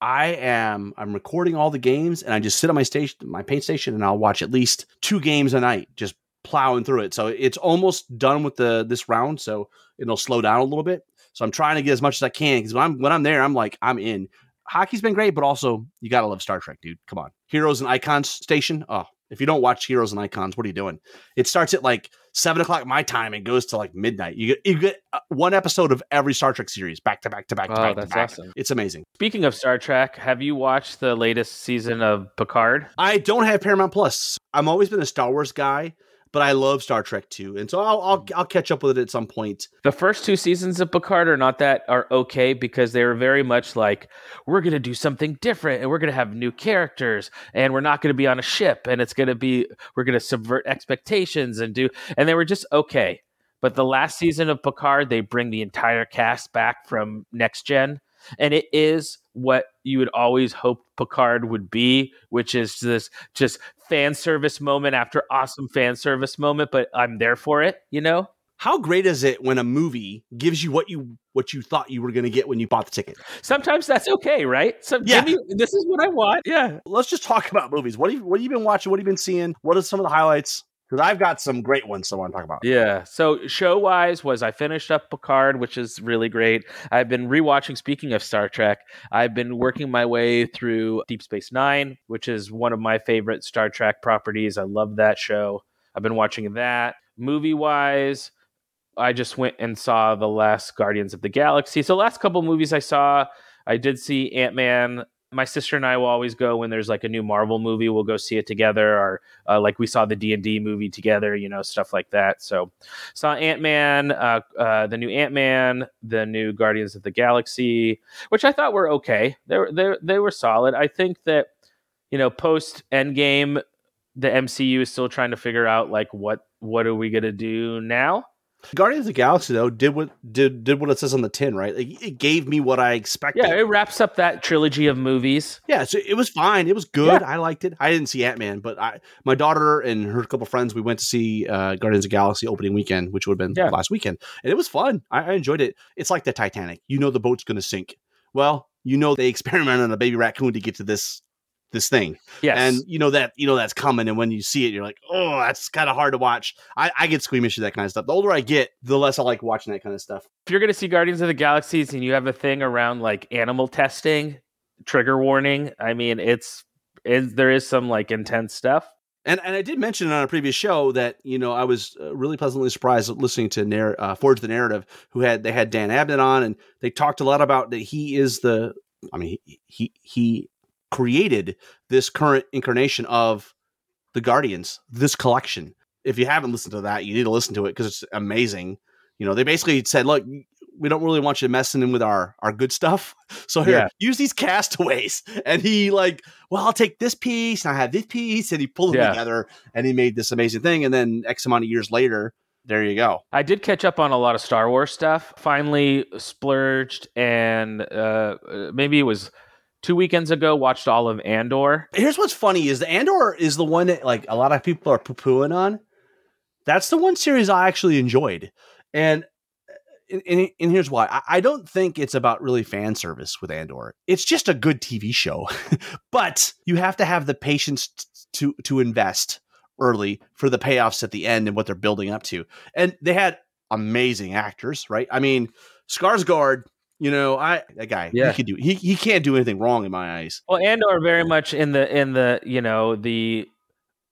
I am I'm recording all the games and I just sit on my station my paint station and I'll watch at least two games a night just plowing through it. So it's almost done with the this round so it'll slow down a little bit. So I'm trying to get as much as I can cuz when I'm when I'm there I'm like I'm in. Hockey's been great but also you got to love Star Trek, dude. Come on. Heroes and Icons station. Oh, if you don't watch Heroes and Icons, what are you doing? It starts at like seven o'clock my time and goes to like midnight. You get you get uh, one episode of every Star Trek series back to back to back to Oh, back that's to back. awesome. It's amazing. Speaking of Star Trek, have you watched the latest season of Picard? I don't have Paramount Plus. I'm always been a Star Wars guy, but I love Star Trek too, and so I'll I'll, mm. I'll catch up with it at some point. The first two seasons of Picard are not that are okay because they were very much like we're going to do something different and we're going to have new characters and we're not going to be on a ship and it's going to be we're going to subvert expectations and do and they were just okay. But the last season of Picard, they bring the entire cast back from next gen, and it is what you would always hope Picard would be, which is this just fan service moment after awesome fan service moment. But I'm there for it, you know. How great is it when a movie gives you what you what you thought you were going to get when you bought the ticket? Sometimes that's okay, right? So Yeah. give me, this is what I want. Yeah. Let's just talk about movies. What have you, what have you been watching? What have you been seeing? What are some of the highlights? Because I've got some great ones I want to talk about. Yeah. So show wise was I finished up Picard, which is really great. I've been rewatching speaking of Star Trek, I've been working my way through Deep Space 9, which is one of my favorite Star Trek properties. I love that show. I've been watching that. Movie wise, I just went and saw the last Guardians of the Galaxy. So last couple movies I saw, I did see Ant-Man my sister and I will always go when there's like a new Marvel movie. We'll go see it together, or uh, like we saw the D and D movie together, you know, stuff like that. So saw Ant Man, uh, uh, the new Ant Man, the new Guardians of the Galaxy, which I thought were okay. They were they they were solid. I think that you know post Endgame, the MCU is still trying to figure out like what what are we gonna do now. Guardians of the Galaxy though did what did did what it says on the tin, right? Like, it gave me what I expected. Yeah, it wraps up that trilogy of movies. Yeah, so it was fine. It was good. I liked it. I didn't see Ant Man, but I, my daughter and her couple friends, we went to see uh, Guardians of the Galaxy opening weekend, which would have been Yeah. last weekend, and it was fun. I, I enjoyed it. It's like the Titanic. You know the boat's going to sink. Well, you know they (laughs) experimented on a baby raccoon to get to this this thing, Yes, and you know that you know that's coming. And when you see it, you're like, oh, that's kind of hard to watch. I, I get squeamish to that kind of stuff. The older I get, the less I like watching that kind of stuff. if you're going to see Guardians of the Galaxies and you have a thing around like animal testing, trigger warning. I mean, it's is there is some like intense stuff. And and I did mention on a previous show that you know I was uh, really pleasantly surprised listening to Narr- uh, Forge the Narrative, who had they had Dan Abnett on, and they talked a lot about that he is the, I mean he, he created this current incarnation of the Guardians, this collection. If you haven't listened to that, you need to listen to it because it's amazing. You know, they basically said, look. We don't really want you messing in with our our good stuff. (laughs) So here, Yeah. use these castaways. And he like, well, I'll take this piece and I have this piece, and he pulled them Yeah. together and he made this amazing thing. And then X amount of years later, there you go. I did catch up on a lot of Star Wars stuff. Finally splurged and uh, uh, maybe it was two weekends ago. Watched all of Andor. Here's what's funny: is the Andor is the one that like a lot of people are poo pooing on. That's the one series I actually enjoyed, and and, and- and here's why. I, I don't think it's about really fan service with Andor. It's just a good TV show, (laughs) but you have to have the patience t- to to invest early for the payoffs at the end and what they're building up to. And they had amazing actors, right? I mean, Skarsgård. You know, I that guy. Yeah. He can do. He he can't do anything wrong in my eyes. Well, Andor very much in the in the you know the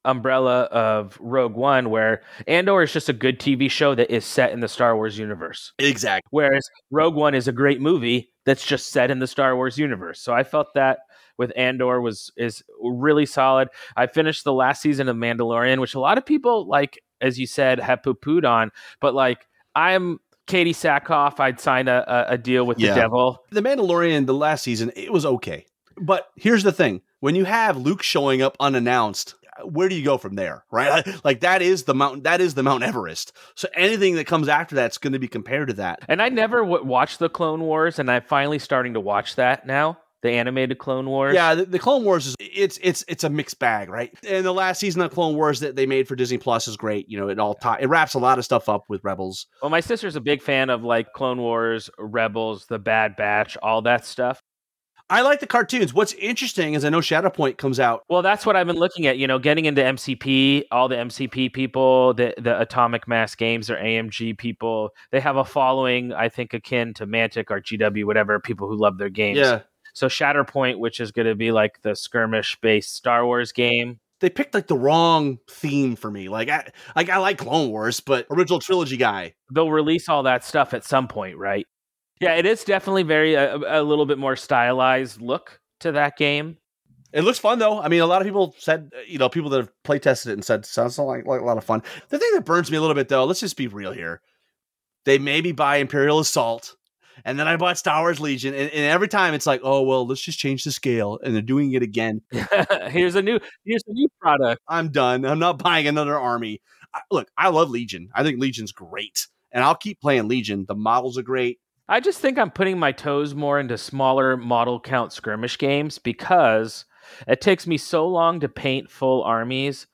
umbrella of Rogue One, where Andor is just a good TV show that is set in the Star Wars universe. Exactly. Whereas Rogue One is a great movie that's just set in the Star Wars universe. So I felt that with Andor was is really solid. I finished the last season of Mandalorian, which a lot of people like, as you said, have poo pooed on, but like I'm Katee Sackhoff, I'd sign a, a deal with Yeah. the devil. The Mandalorian, the last season, it was okay. But here's the thing when you have Luke showing up unannounced, where do you go from there, right? (laughs) Like that is the mountain, that is the Mount Everest. So anything that comes after that's going to be compared to that. And I never w- watched the Clone Wars, and I'm finally starting to watch that now. The animated Clone Wars. Yeah, the, the Clone Wars is it's it's it's a mixed bag, right? And the last season of Clone Wars that they made for Disney Plus is great. You know, it all it wraps a lot of stuff up with Rebels. Well, my sister's a big fan of like Clone Wars, Rebels, The Bad Batch, all that stuff. I like the cartoons. What's interesting is I know Shatterpoint comes out. Well, that's what I've been looking at. You know, getting into MCP, all the MCP people, the the Atomic Mass Games or AMG people, they have a following, I think, akin to Mantic or GW, whatever. People who love their games. Yeah, So Shatterpoint, which is going to be like the skirmish-based Star Wars game. they picked like the wrong theme for me. Like I like I like Clone Wars, but original trilogy guy. They'll release all that stuff at some point, right? Yeah, it is definitely very uh, a, a little bit more stylized look to that game. It looks fun though. I mean, a lot of people said, you know, people that have play tested it and said sounds like, like a lot of fun. The thing that burns me a little bit though, let's just be real here. They made me buy Imperial Assault, and then I bought Star Wars Legion, and, and every time it's like, oh well, let's just change the scale, and they're doing it again. (laughs) here's a new here's a new product. I'm done. I'm not buying another army. I, look, I love Legion. I think Legion's great, and I'll keep playing Legion. The models are great. I just think I'm putting my toes more into smaller model count skirmish games because it takes me so long to paint full armies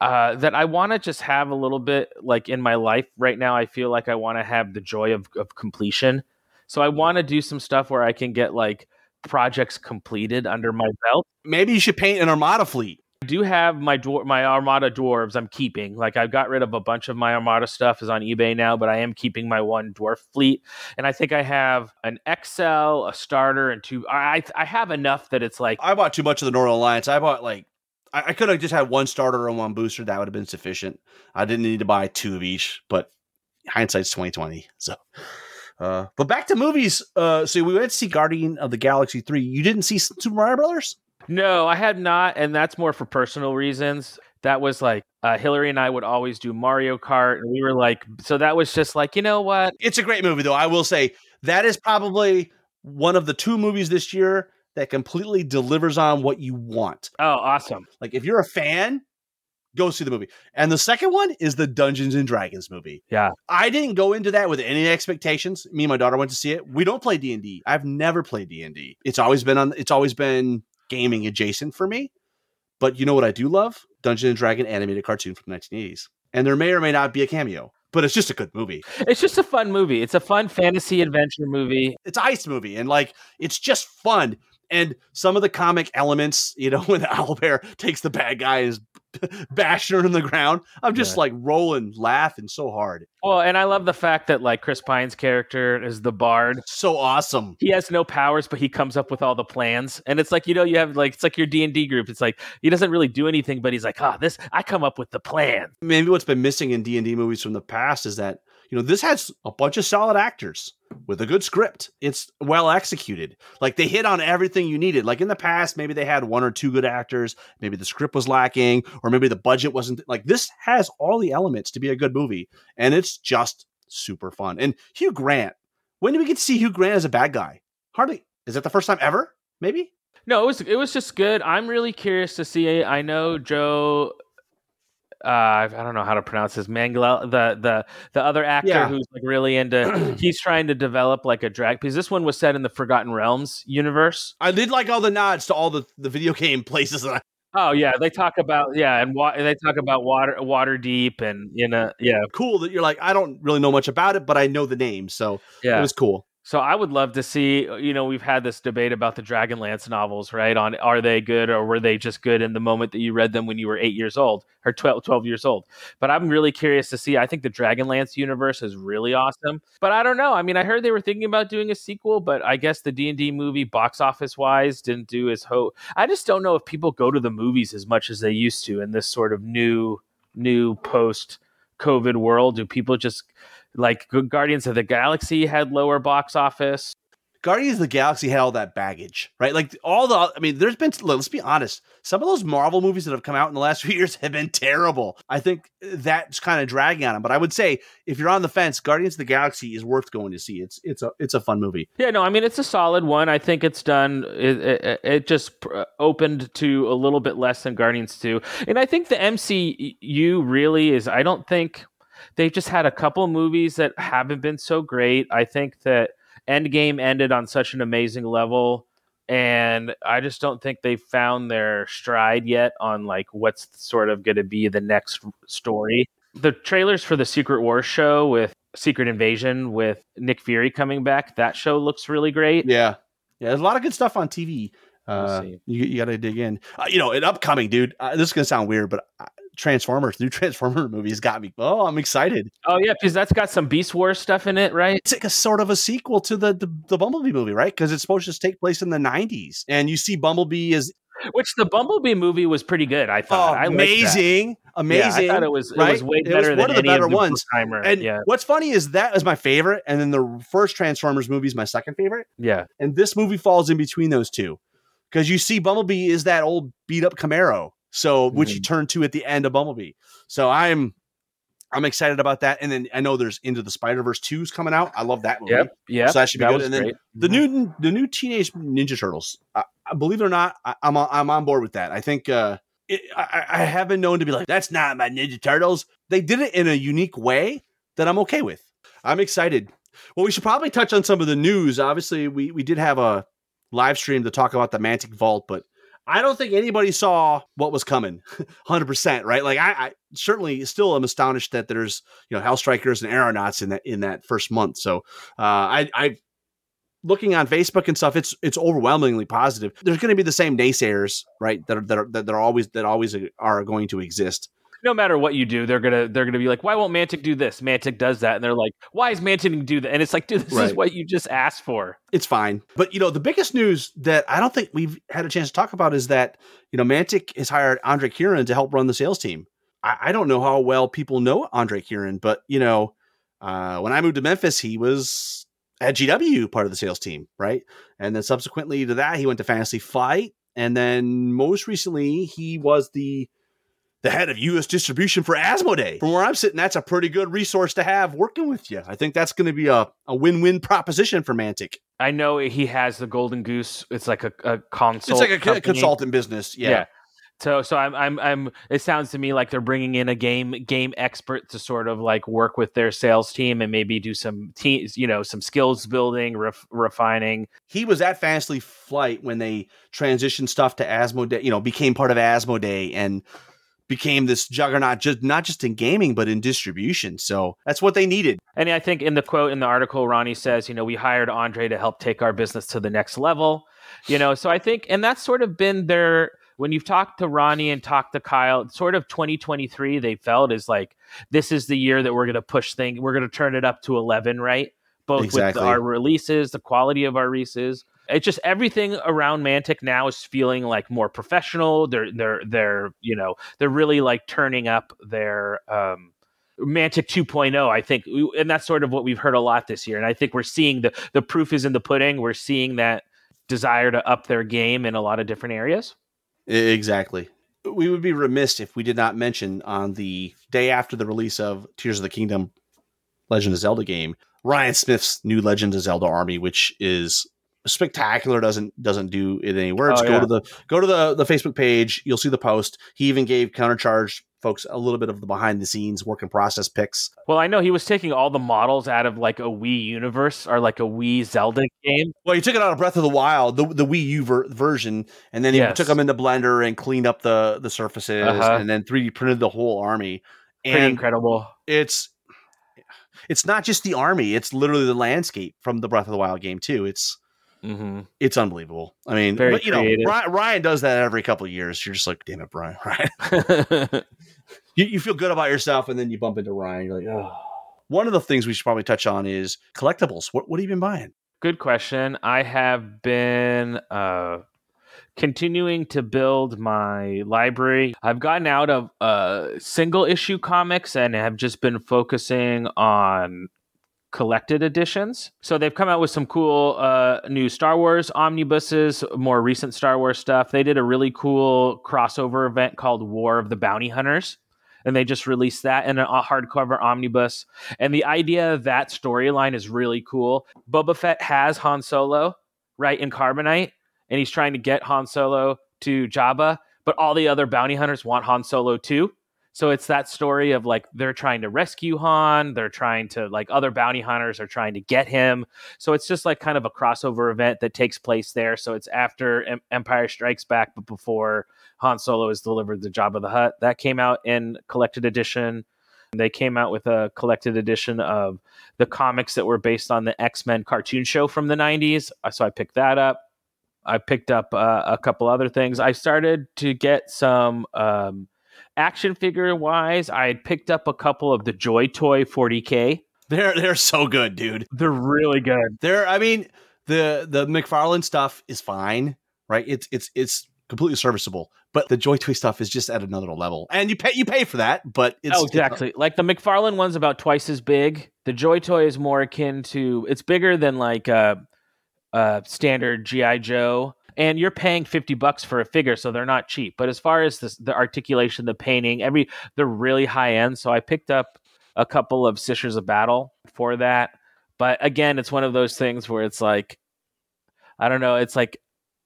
uh, that I want to just have a little bit like in my life right now. I feel like I want to have the joy of, of completion. So I want to do some stuff where I can get like projects completed under my belt. Maybe you should paint an Armada fleet. I do have my dwar- my Armada dwarves I'm keeping. Like I've got rid of a bunch of my Armada stuff is on eBay now, but I am keeping my one dwarf fleet. And I think I have an XL, a starter, and two. I I have enough that it's like I bought too much of the Northern Alliance. I bought like I, I could have just had one starter and one booster. That would have been sufficient. I didn't need to buy two of each, but hindsight's twenty twenty. So, uh, but back to movies. Uh, so we went to see Guardian of the Galaxy three. You didn't see Super Mario Brothers? no, I had not, and that's more for personal reasons. That was like uh, Hillary and I would always do Mario Kart, and we were like, so that was just like, you know what? It's a great movie, though. I will say that is probably one of the two movies this year that completely delivers on what you want. Oh, awesome! Like if you're a fan, go see the movie. And the second one is the Dungeons and Dragons movie. Yeah. I didn't go into that with any expectations. Me and my daughter went to see it. We don't play D&D. I've never played D&D. It's always been on it's always been gaming adjacent for me. But you know what I do love? Dungeons and Dragon animated cartoon from the 1980s. And there may or may not be a cameo, but it's just a good movie. It's just a fun movie. It's a fun fantasy adventure movie. It's ice movie and like it's just fun. And some of the comic elements, you know, (laughs) when the owlbear takes the bad guy and is (laughs) bashing her in the ground, I'm just Yeah. like rolling, laughing so hard. Well, and I love the fact that like Chris Pine's character is the bard. So awesome. He has no powers, but he comes up with all the plans. And it's like you know, you have like it's like your D and D group. It's like he doesn't really do anything, but he's like, ah, this I come up with the plan. Maybe what's been missing in D&D movies from the past is that, you know, this has a bunch of solid actors with a good script. It's well executed. Like they hit on everything you needed. Like in the past, maybe they had one or two good actors, maybe the script was lacking, or maybe the budget wasn't like this has all the elements to be a good movie, and it's just super fun. And Hugh Grant, when do we get to see Hugh Grant as a bad guy? Hardly. Is that the first time ever? Maybe. No, it was it was just good. I'm really curious to see. I know Joe. Uh, I don't know how to pronounce his Mangala, the the the other actor Yeah. who's like really into. (clears throat) he's trying to develop like a drag because this one was set in the Forgotten Realms universe. I did like all the nods to all the, the video game places that I Oh yeah, they talk about yeah, and wa- they talk about water Waterdeep and you know yeah cool that you're like, I don't really know much about it, but I know the name. So yeah. it was cool. So I would love to see, uh, you know, we've had this debate about the Dragonlance novels, right? On are they good or were they just good in the moment that you read them when you were eight years old or 12, 12 years old? But I'm really curious to see. I think the Dragonlance universe is really awesome. But I don't know. I mean, I heard they were thinking about doing a sequel, but I guess the D&D movie box office wise didn't do as ho. I just don't know if people go to the movies as much as they used to in this sort of new, new post COVID world. Do people just like Guardians of the Galaxy had lower box office? Guardians of the Galaxy had all that baggage, right? Like all the, I mean, there's been, let's be honest, some of those Marvel movies that have come out in the last (laughs) few years have been terrible. I think that's kind of dragging on them. But I would say if you're on the fence, Guardians of the Galaxy is worth going to see. It's it's a it's a fun movie. Yeah, no, I mean it's a solid one. I think it's done. It, it, it just uh, opened to a little bit less than Guardians two, and I think the MCU really is. I don't think they've just had a couple movies that haven't been so great. I think that Endgame ended on such an amazing level, and I just don't think they've found their stride yet on like what's sort of going to be the next story. The trailers for the Secret War show with Secret Invasion with Nick Fury coming back, that show looks really great. Yeah, yeah, there's a lot of good stuff on TV. Uh, you, you got to dig in. Uh, you know, an upcoming dude. Uh, this is gonna sound weird, but Transformers, new (laughs) Transformer movies got me. Oh, I'm excited. Oh yeah, because that's got some Beast Wars stuff in it, right? It's like a sort of a sequel to the the, the Bumblebee movie, right? Because it's supposed to take place in the '90s, and you see Bumblebee as which the Bumblebee movie was pretty good. I thought oh, amazing, amazing. Yeah, I thought it was right? it was way better was one of the better of the ones. Timer. And yeah. what's funny is that is my favorite, and then the first Transformers movie is my second favorite. Yeah, and this movie falls in between those two because you see Bumblebee is that old beat up Camaro so which mm-hmm. you turn to at the end of Bumblebee. So I'm I'm excited about that. And then I know there's Into the Spider Verse 2's coming out. I love that movie. Yep. Yeah. So that should be that good. And then great. the mm-hmm. new the new Teenage Ninja Turtles. I, I believe it or not, I, am on, I'm on board with that. I think uh, it, I, I have been known to be like, that's not my Ninja Turtles. They did it in a unique way that I'm okay with. I'm excited. Well, we should probably touch on some of the news. Obviously, we we did have a live stream to talk about the Mantic Vault, but I don't think anybody saw what was coming (laughs) 100%, right? Like I, I, certainly still am astonished that there's, you know, Hellstrikers and Aeronauts in that in that first month. So, uh I I looking on Facebook and stuff, it's it's overwhelmingly positive. There's going to be the same naysayers, right? That are, that are that are always that always are going to exist no matter what you do, they're gonna they're gonna be like, why won't Mantic do this? Mantic does that, and they're like, why is Mantic do that? And it's like, dude, this right. is what you just asked for. It's fine, but you know, the biggest news that I don't think we've had a chance to talk about is that you know Mantic has hired Andre Kieran to help run the sales team. I, I don't know how well people know Andre Kieran, but you know, uh, when I moved to Memphis, he was at GW part of the sales team, right? And then subsequently to that, he went to Fantasy Flight. and then most recently, he was the the head of U.S. distribution for Asmodee. From where I'm sitting, that's a pretty good resource to have working with you. I think that's going to be a, a win-win proposition for Mantic. I know he has the Golden Goose. It's like a, a consult. It's like a, consultant business. Yeah. yeah. So, so I'm, I'm, I'm. It sounds to me like they're bringing in a game, game expert to sort of like work with their sales team and maybe do some teams, you know, some skills building, ref, refining. He was at Fantasy Flight when they transitioned stuff to Asmodee, you know, became part of Asmodee and became this juggernaut just not just in gaming but in distribution. So that's what they needed. And i think in the quote in the article ronnie says you know we hired andre to help take our business to the next level you know? So i think and that's sort of been their when you've talked to ronnie and talked to kyle sort of 2023 they felt is like this is the year that we're going to push things we're going to turn it up to 11 right? Both exactly. with our releases the quality of our releases it's just everything around Mantic now is feeling like more professional. They're they're they're you know they're really like turning up their um, Mantic 2.0. I think, and that's sort of what we've heard a lot this year. And I think we're seeing the the proof is in the pudding. We're seeing that desire to up their game in a lot of different areas. Exactly. We would be remiss if we did not mention on the day after the release of Tears of the Kingdom Legend of Zelda game, Ryan Smith's new Legend of Zelda army, which is spectacular doesn't doesn't do it any words. Oh, go yeah. to the go to the the Facebook page. You'll see the post. He even gave Countercharge folks a little bit of the behind the scenes work in process picks. Well, I know he was taking all the models out of like a Wii universe or like a Wii Zelda game. Well, he took it out of Breath of the Wild, the, the Wii U ver- version, and then he yes. took them into Blender and cleaned up the the surfaces, uh-huh. and then 3D printed the whole army. Pretty and incredible. It's it's not just the army; it's literally the landscape from the Breath of the Wild game too. It's Mm-hmm. It's unbelievable. I mean, Very but, you creative. know, Ryan, Ryan, does that every couple of years. You're just like, damn it, Brian. Ryan. (laughs) (laughs) you, you feel good about yourself, and then you bump into Ryan. You're like, oh. One of the things we should probably touch on is collectibles. What what have you been buying? Good question. I have been uh, continuing to build my library. I've gotten out of uh, single issue comics and have just been focusing on collected editions. So they've come out with some cool uh, new Star Wars omnibuses, more recent Star Wars stuff. They did a really cool crossover event called War of the Bounty Hunters. And they just released that in a hardcover omnibus. And the idea of that storyline is really cool. Boba Fett has Han Solo, right, in Carbonite, and he's trying to get Han Solo to Jabba, but all the other bounty hunters want Han Solo too. So it's that story of like they're trying to rescue Han, they're trying to like other bounty hunters are trying to get him. So it's just like kind of a crossover event that takes place there. So it's after em- Empire Strikes Back, but before Han Solo is delivered the Jabba the Hutt. That came out in collected edition. They came out with a collected edition of the comics that were based on the X Men cartoon show from the 90s. So I picked that up. I picked up uh, a couple other things. I started to get some um, action figure wise, I had picked up a couple of the Joy Toy 40K. They're they're so good, dude. They're really good. They're I mean, the the McFarlane stuff is fine, right? It's it's it's completely serviceable. But the Joy Toy stuff is just at another level. And you pay you pay for that, but it's Oh, exactly. It's, like the McFarlane one's about twice as big. The Joy Toy is more akin to it's bigger than like a, a standard GI Joe and you're paying 50 bucks for a figure so they're not cheap. But as far as this, the articulation the painting every they're really high end. So i picked up a couple of sisters of battle for that. But again it's one of those things where it's like i don't know it's like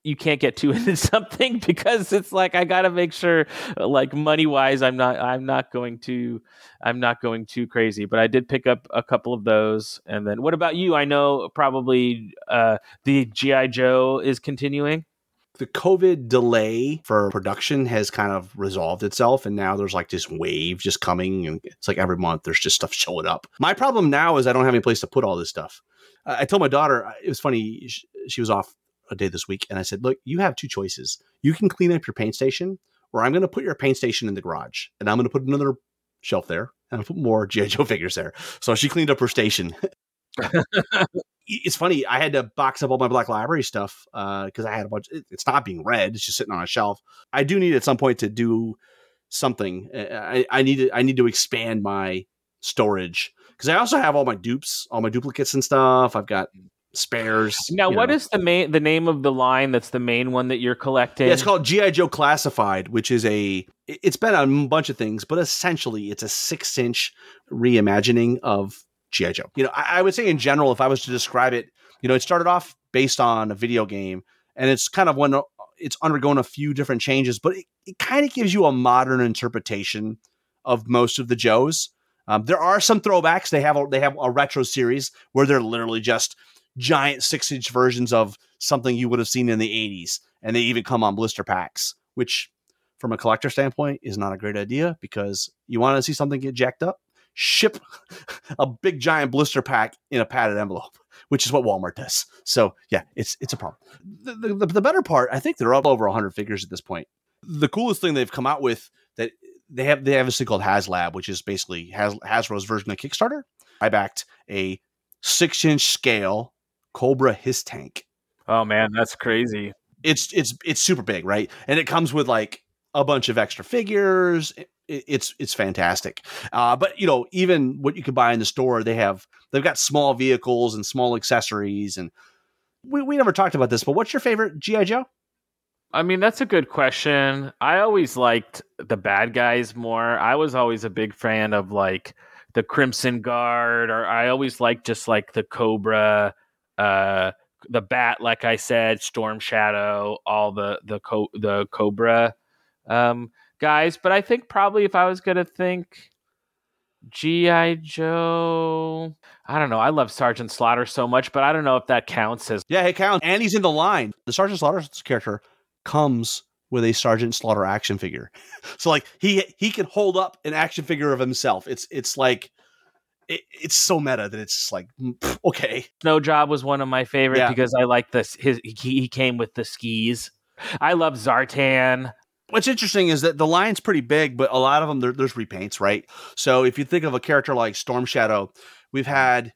you can't get too (laughs) into something because it's like I got to make sure like money wise I'm not I'm not going to I'm not going too crazy. But I did pick up a couple of those. And then what about you? I know probably uh the GI Joe is continuing. The COVID delay for production has kind of resolved itself, and now there's like this wave just coming, and it's like every month there's just stuff showing up. My problem now is I don't have any place to put all this stuff. I told my daughter it was funny; she was off a day this week, and I said, "Look, you have two choices. You can clean up your paint station, or I'm going to put your paint station in the garage, and I'm going to put another shelf there, and I'll put more GI Joe (laughs) figures there." So she cleaned up her station. (laughs) it's funny. I had to box up all my Black Library stuff because uh, I had a bunch. it's not being read; it's just sitting on a shelf. I do need at some point to do something. I, I need to. I need to expand my storage because I also have all my dupes, all my duplicates and stuff. I've got spares. Now, what know. is the main the name of the line that's the main one that you're collecting? Yeah, it's called GI Joe Classified, which is a it's been on a bunch of things, but essentially it's a six inch reimagining of GI Joe. You know, I, I would say in general, if I was to describe it, you know, it started off based on a video game, and it's kind of when it's undergone a few different changes, but it, it kind of gives you a modern interpretation of most of the Joes. Um, there are some throwbacks. They have a, they have a retro series where they're literally just giant six inch versions of something you would have seen in the 80s. And they even come on blister packs, which from a collector standpoint is not a great idea because you want to see something get jacked up, ship (laughs) a big giant blister pack in a padded envelope, which is what Walmart does. So yeah, it's it's a problem. The, the, the better part, I think they're up over 100 figures at this point. The coolest thing they've come out with that they have they have a thing called HasLab, which is basically Has, Hasbro's version of Kickstarter. I backed a six inch scale Cobra HISS tank. Oh man, that's crazy. It's it's it's super big, right? And it comes with like a bunch of extra figures. It, it's it's fantastic. Uh, but you know, even what you could buy in the store, they have they've got small vehicles and small accessories, and we we never talked about this. But what's your favorite GI Joe? I mean, that's a good question. I always liked the bad guys more. I was always a big fan of like the Crimson Guard, or I always liked just like the Cobra uh, the bat, like I said, Storm Shadow, all the the co- the Cobra um, guys. But I think probably if I was gonna think GI Joe, I don't know. I love Sergeant Slaughter so much, but I don't know if that counts as yeah, it counts. And he's in the line. The Sergeant Slaughter character comes with a Sergeant Slaughter action figure, (laughs) so like he he can hold up an action figure of himself. It's it's like it, it's so meta that it's just like mm, okay. Snow Job was one of my favorite yeah. because I like this. His he, he came with the skis. I love Zartan. What's interesting is that the line's pretty big, but a lot of them there, there's repaints, right? So if you think of a character like Storm Shadow, we've had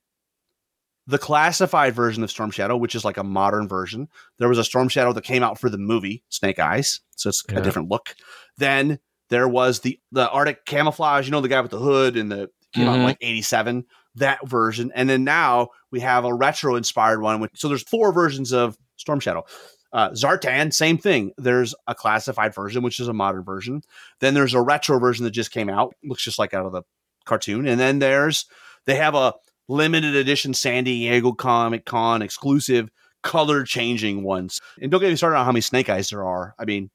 the classified version of Storm Shadow, which is like a modern version. There was a Storm Shadow that came out for the movie Snake Eyes, so it's yeah. a different look. Then there was the the Arctic camouflage, you know, the guy with the hood and the came mm-hmm. out like 87 that version, and then now we have a retro inspired one. So there's four versions of Storm Shadow. Uh, Zartan, same thing. There's a classified version, which is a modern version. Then there's a retro version that just came out, looks just like out of the cartoon. And then there's they have a limited edition San Diego Comic Con exclusive color changing ones. And don't get me started on how many Snake Eyes there are. I mean,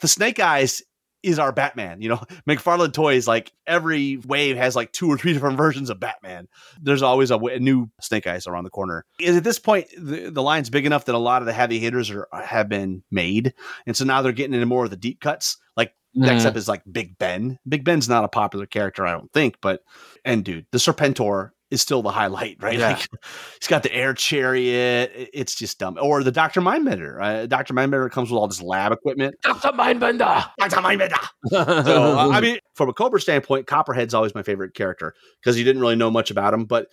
the Snake Eyes is our Batman. You know, (laughs) McFarlane Toys, like every wave has like two or three (laughs) different versions of Batman. There's always a, w- a new Snake Eyes around the corner. Is at this point the, the line's big enough that a lot of the heavy hitters are have been made, and so now they're getting into more of the deep cuts. Like next Mhm. up is like Big Ben. Big Ben's not a popular character, I don't think, but and dude, the Serpentor is still the highlight, (laughs) right? Yeah. Like he's got the air chariot. It's just dumb. Or the Doctor Mindbender. Uh, Doctor Mindbender comes with all this lab equipment. Dr. Mindbender. Doctor Mindbender. (laughs) So uh, I mean, from a Cobra standpoint, Copperhead's always my favorite character because you didn't really know much about him. But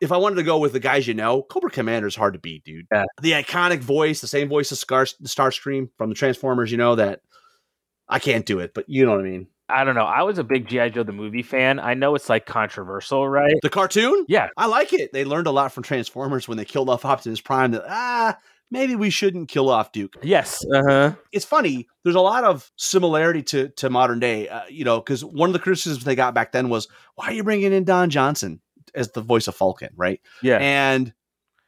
if I wanted to go with the guys you know, Cobra Commander is hard to beat, dude. Yeah. The iconic voice, the same voice as Scar- Starscream from the Transformers. You know that I can't do it, but you know what I mean. I don't know. I was a big GI Joe the movie fan. I know it's like controversial, right? The cartoon, Yeah, I like it. They learned a lot from Transformers when they killed off Optimus Prime. That ah, maybe we shouldn't kill off Duke. yes, uh huh. it's funny. There's a lot of similarity to to modern day, uh, you know, because one of the criticisms they got back then was, "Why are you bringing in Don Johnson as the voice of Falcon?" Right? Yeah, And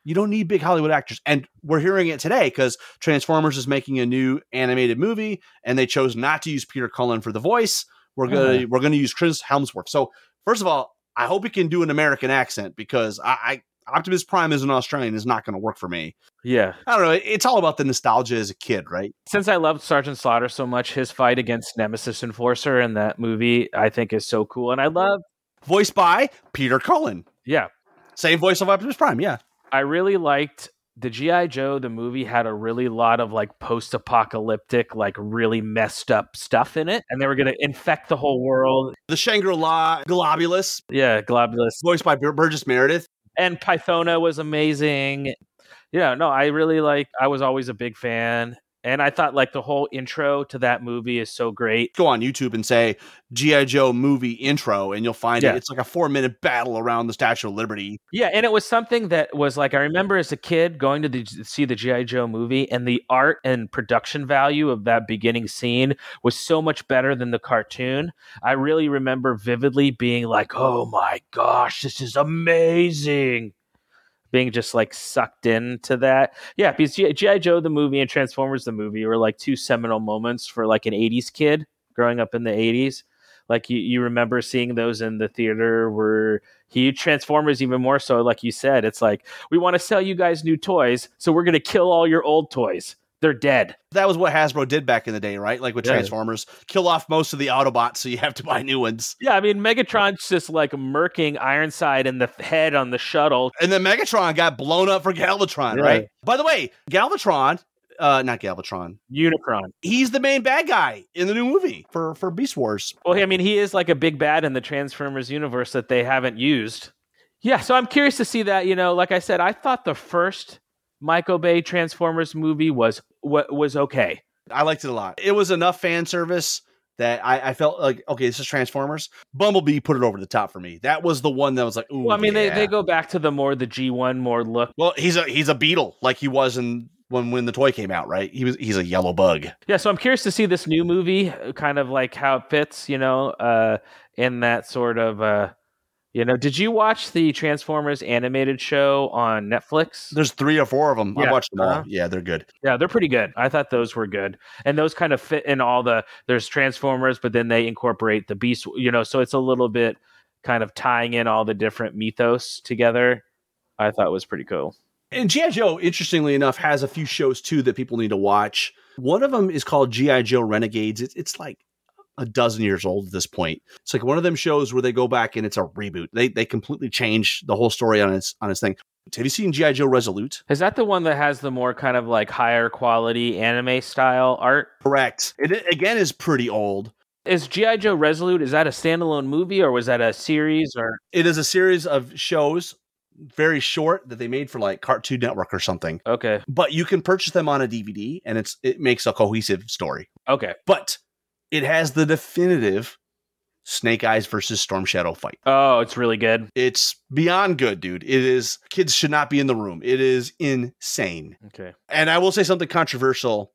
you don't need big Hollywood actors. And we're hearing it today because Transformers is making a new animated movie, and they chose not to use Peter Cullen for the voice. We're oh, gonna we're gonna use Chris Hemsworth. So first of all, I hope he can do an American accent because I. I Optimus Prime as an Australian is not going to work for me. yeah. I don't know. It's all about the nostalgia as a kid, right? Since I loved Sergeant Slaughter so much, his fight against Nemesis Enforcer in that movie, I think is so cool. And I love, voiced by Peter Cullen. yeah, Same voice of Optimus Prime, yeah. I really liked the GI Joe. The movie had a really lot of like post-apocalyptic, like really messed up stuff in it, and they were going to infect the whole world. The Shangri-La Golobulus, Yeah, Golobulus voiced by Bur- Burgess Meredith. and Pythona was amazing. Yeah, no, I really like. I was always a big fan, and I thought like the whole intro to that movie is so great. Go on YouTube and say G.I. Joe movie intro, and you'll find Yeah. it. It's like a four minute battle around the Statue of Liberty. Yeah, and it was something that was like I remember as a kid going to the, see the GI Joe movie, and the art and production value of that beginning scene was so much better than the cartoon. I really remember vividly being like, "Oh my gosh, this is amazing." Being just like sucked into that, yeah. Because GI Joe the movie and Transformers the movie were like two seminal moments for like an '80s kid growing up in the '80s. Like you, you remember seeing those in the theater were huge. Transformers even more so, like you said. It's like we want to sell you guys new toys, so we're gonna kill all your old toys. They're dead. That was what Hasbro did back in the day, right? Like with Yeah. Transformers, kill off most of the Autobots, so you have to buy new ones. Yeah, I mean Megatron's just like murking Ironhide in the head on the shuttle. And then Megatron got blown up for Galvatron, Yeah. right? By the way, Galvatron, uh, not Galvatron, Unicron. he's the main bad guy in the new movie for for Beast Wars. Well, I mean, he is like a big bad in the Transformers universe that they haven't used. Yeah, so I'm curious to see that. You know, like I said, I thought the first Michael Bay Transformers movie was what was okay. I liked it a lot. It was enough fan service that I, I felt like, okay, this is Transformers. Bumblebee put it over the top for me. That was the one that was like, ooh. Well, I mean, yeah. they, they go back to the more the G1 more look. Well, he's a he's a beetle like he was in when when the toy came out, right? He was he's a yellow bug. Yeah, so I'm curious to see this new movie, kind of like how it fits, you know, uh, in that sort of, uh, you know. Did you watch the Transformers animated show on Netflix? There's three or four of them. I watched them all. uh-huh. Yeah, they're good. Yeah, they're pretty good. I thought those were good, and those kind of fit in all the. There's Transformers, but then they incorporate the Beast, you know, so it's a little bit kind of tying in all the different mythos together. I thought was pretty cool. And GI Joe, interestingly enough, has a few shows too that people need to watch. One of them is called GI Joe Renegades. It's it's like a dozen years old at this point. It's like one of them shows where they go back and it's a reboot. They they completely change the whole story on its on its thing. Have you seen GI Joe Resolute? Is that the one that has the more kind of like higher quality anime style art? Correct. It it, again is pretty old. Is GI Joe Resolute? Is that a standalone movie or was that a series or? It is a series of shows, very short, that they made for like Cartoon Network or something. Okay, But you can purchase them on a DVD, and it's it makes a cohesive story. okay, But it has the definitive Snake Eyes versus Storm Shadow fight. Oh, it's really good. It's beyond good, dude. It is kids should not be in the room. It is insane. Okay. And I will say something controversial.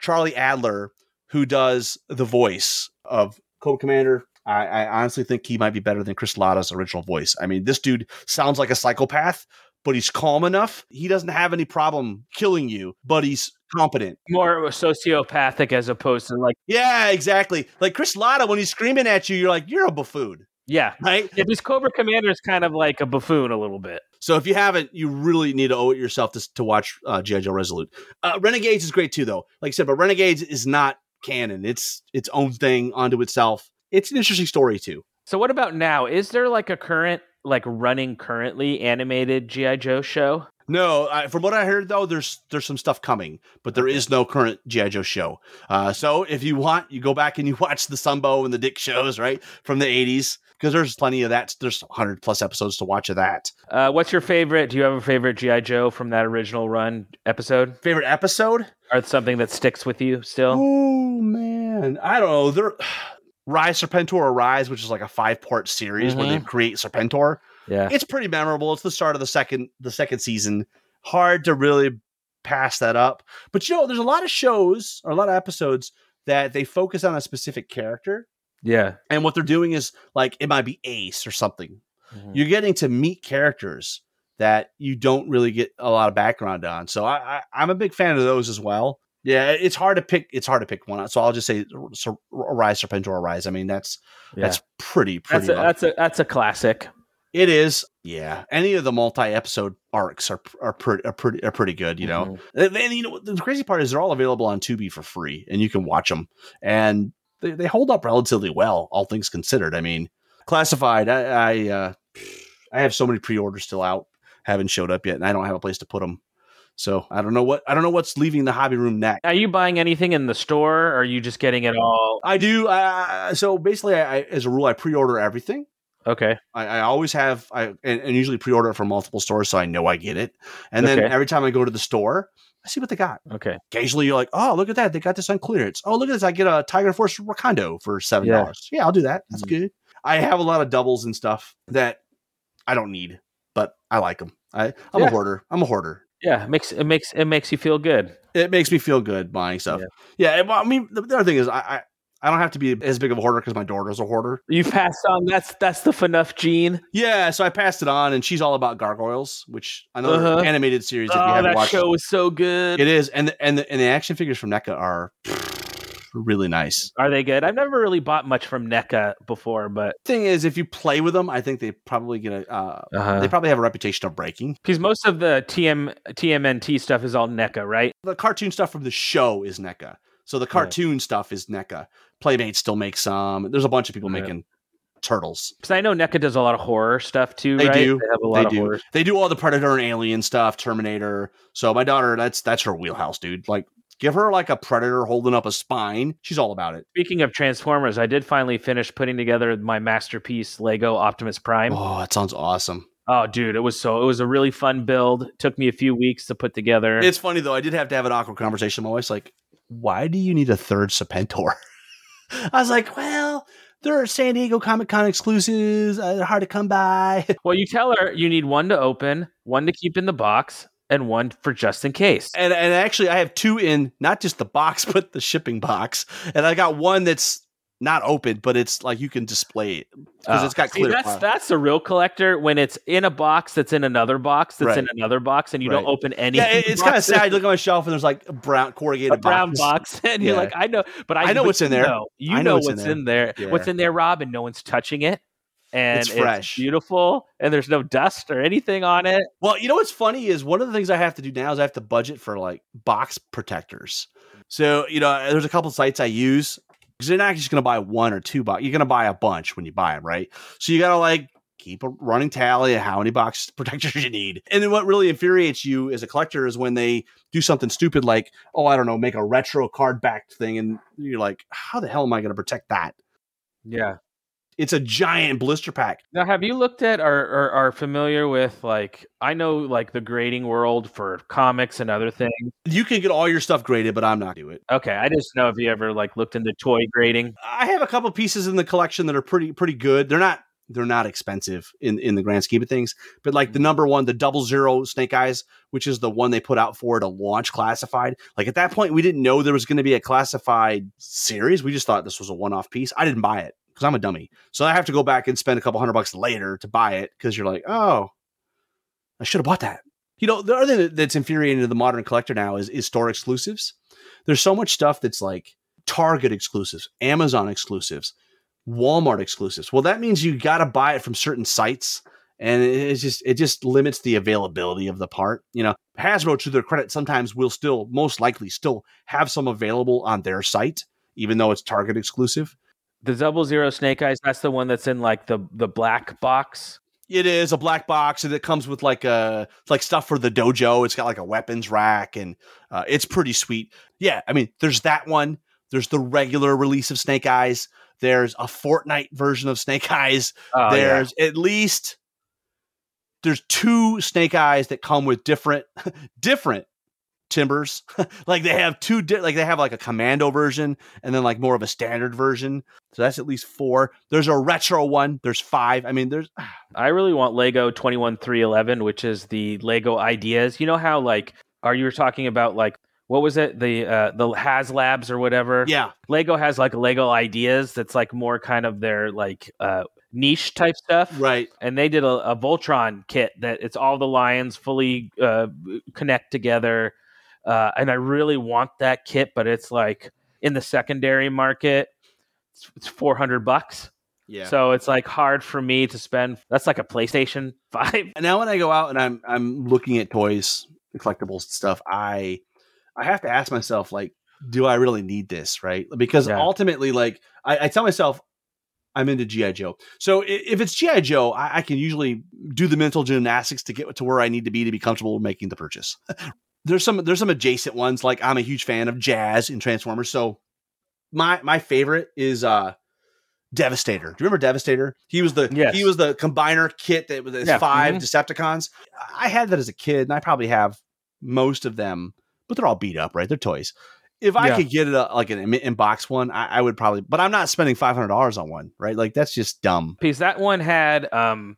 Charlie Adler, who does the voice of Cobra Commander, I, I honestly think he might be better than Chris Latta's original voice. I mean, this dude sounds like a psychopath, but he's calm enough. He doesn't have any problem killing you, but he's competent. More sociopathic as opposed to like, Yeah, exactly. Like Chris Latta, when he's screaming at you, you're like, you're a buffoon, yeah. right? Yeah, this Cobra Commander is kind of like a buffoon a little bit. So if you haven't, you really need to owe it yourself to, to watch uh, G.I. Joe Resolute. Uh, Renegades is great too, though. Like I said, but Renegades is not canon. It's its own thing unto itself. It's an interesting story too. So what about now? Is there like a current, like running currently animated GI Joe show? No, I, from what I heard though, there's there's some stuff coming, but there is no current GI Joe show. Uh, so if you want, you go back and you (laughs) watch the Sunbow and the DiC shows, right, from the '80s, because there's plenty of that. There's 100 plus episodes to watch of that. Uh, what's your favorite? Do you have a favorite GI Joe from that original run episode, Favorite episode? or something that sticks with you still? Oh man, I don't know. There, Rise Serpentor or Rise, which is like a five part series where they create Serpentor. Yeah. It's pretty memorable. It's the start of the second the second season. Hard to really pass that up. But you know, there's a lot of shows or a lot of episodes that they focus on a specific character, Yeah. and what they're doing is like it might be Ace or something. Mhm. You're getting to meet characters that you don't really get a lot of background on. So I, I I'm a big fan of those as well. Yeah, it's hard to pick. It's hard to pick one. So I'll just say Ser- Rise Serpentor Rise. I mean, that's Yeah. that's pretty pretty. That's a, that's a that's a classic. it is, yeah. Any of the multi-episode arcs are are pretty are pretty are pretty good. You know, Mhm. and, and, you know the crazy part is they're all available on Tubi for free, and you can watch them, and they, they hold up relatively well, all things considered. I mean, classified. I I, uh, I have so many pre-orders still out, haven't showed up yet, and I don't have a place to put them. So I don't know what I don't know what's leaving the hobby room next. Are you buying anything in the store, or are you just getting it all? I do. Uh, so basically, I, I, as a rule, I pre-order everything. Okay. I, I always have I and, and usually pre-order it from multiple stores so I know I get it. And then Okay. every time I go to the store, I see what they got. Okay. Occasionally you're like, oh look at that, they got this on clearance. Oh look at this, I get a Tiger Force Wakando for seven dollars. Yeah. I'll do that. That's Mhm. good. I have a lot of doubles and stuff that I don't need, but I like them. I, I'm Yeah. a hoarder. I'm a hoarder. Yeah. It makes it makes it makes you feel good. It makes me feel good buying stuff. Yeah. and, well, I mean, the, the other thing is I, I I don't have to be as big of a hoarder because my daughter's a hoarder. You passed on. That's that's the FNUF gene. Yeah, so I passed it on, and she's all about gargoyles, which another Uh-huh. animated series if you Oh, haven't that watched. show was so good. It is, and the, and the, and the action figures from NECA are really nice. Are they good? I've never really bought much from NECA before, but Thing is, if you play with them, I think they probably get a. Uh, uh they probably have a reputation of breaking. because most of the TM TMNT stuff is all NECA, right? The cartoon stuff from the show is NECA, so the cartoon stuff is NECA. Playmate still makes some. There's a bunch of people Yeah. making turtles. Because I know NECA does a lot of horror stuff too. They right? do. They have a They lot of do. horror. They do all the Predator and Alien stuff, Terminator. So my daughter, that's that's her wheelhouse, dude. Like, give her like a Predator holding up a spine. She's all about it. Speaking of Transformers, I did finally finish putting together my masterpiece Lego Optimus Prime. Oh, that sounds awesome. Oh, dude, it was so it was a really fun build. took me a few weeks to put together. It's funny though. I did have to have an awkward conversation. with My wife's like, "Why do you need a third Serpentor?" (laughs) I was like, "Well, they're San Diego Comic Con exclusives. Uh, they're hard to come by." (laughs) well, you tell her you need one to open, one to keep in the box, and one for just in case. And and actually, I have two in not just the box, (laughs) but the shipping box. And I got one that's not open, but it's like you can display it because Oh. it's got See, clear. that's plastic. that's a real collector when it's in a box that's in another box that's Right. in another box, and you don't open any. yeah, (laughs) it's kind of sad. You look at my shelf and there's like a brown corrugated a brown box. box, (laughs) and you're like, I know, but I, I know but what's in you there. know. You I know know, what's in there. in there. Yeah. What's in there, Rob, and no one's touching it, and It's fresh. beautiful, and there's no dust or anything on it. Well, you know what's funny is one of the things I have to do now is I have to budget for like box protectors. So, you know, uh, there's a couple sites I use because you're not just going to buy one or two box. You're going to buy a bunch when you buy them, right? So you got to like keep a running tally of how many box (laughs) protectors you need. And then what really infuriates you as a collector is when they do something stupid like, oh, I don't know, make a retro card backed thing. And you're like, how the hell am I going to protect that? Yeah, It's a giant blister pack. Now, have you looked at or, or are familiar with like I know like the grading world for comics and other things. You can get all your stuff graded, but I'm not do it. Okay, I just know if you ever like looked into toy grading. I have a couple pieces in the collection that are pretty pretty good. They're not they're not expensive in in the grand scheme of things, but like the mm-hmm. number one, the double zero Snake Eyes, which is the one they put out for to launch classified. Like at that point, we didn't know there was going to be a classified series. We just thought this was a one off piece. I didn't buy it because I'm a dummy. So I have to go back and spend a couple hundred bucks later to buy it because you're like, oh, I should have bought that. You know, the other thing that's infuriating to the modern collector now is, is store exclusives. There's so much stuff that's like Target exclusives, Amazon exclusives, Walmart exclusives. Well, that means you got to buy it from certain sites, and it just it just limits the availability of the part. You know, Hasbro, to their credit, sometimes will still most likely still have some available on their site, even though it's Target exclusive. The Double Zero Snake Eyes, that's the one that's in like the the black box. It is a black box, and it comes with like a like stuff for the dojo. It's got like a weapons rack, and uh, it's pretty sweet. Yeah, I mean, there's that one. There's the regular release of Snake Eyes. There's a Fortnite version of Snake Eyes. Oh, there's at least there's two Snake Eyes that come with different (laughs) different timbers. (laughs) like they have two di- like they have like a commando version and then like more of a standard version. So that's at least four. There's a retro one. There's five. I mean, there's (sighs) I really want Lego 21311, which is the Lego ideas. You know how like are you talking about like what was it the uh the HasLabs or whatever? yeah. Lego has like Lego ideas that's like more kind of their like uh niche type stuff. Right. And they did a, a Voltron kit that it's all the lions fully uh, connect together. Uh, and I really want that kit, but it's like in the secondary market, it's, it's 400 bucks. Yeah. So it's like hard for me to spend. That's like a PlayStation (laughs) 5. And now when I go out and I'm I'm looking at toys, collectibles stuff, I I have to ask myself like, do I really need this? Right? Because Yeah. ultimately, like I, I tell myself. I'm into GI Joe, so if it's GI Joe, I, I can usually do the mental gymnastics to get to where I need to be to be comfortable making the purchase. (laughs) there's some there's some adjacent ones, like I'm a huge fan of Jazz in Transformers. So my my favorite is uh Devastator. Do you remember Devastator? He was the Yes. he was the combiner kit that was Yeah. 5 Mhm. Decepticons. I had that as a kid, and I probably have most of them, but they're all beat up, right? They're toys. If I Yeah. could get it uh, like an in- in-box one, I, I would probably, but I'm not spending five hundred dollars on one, right? Like that's just dumb. Because that one had um,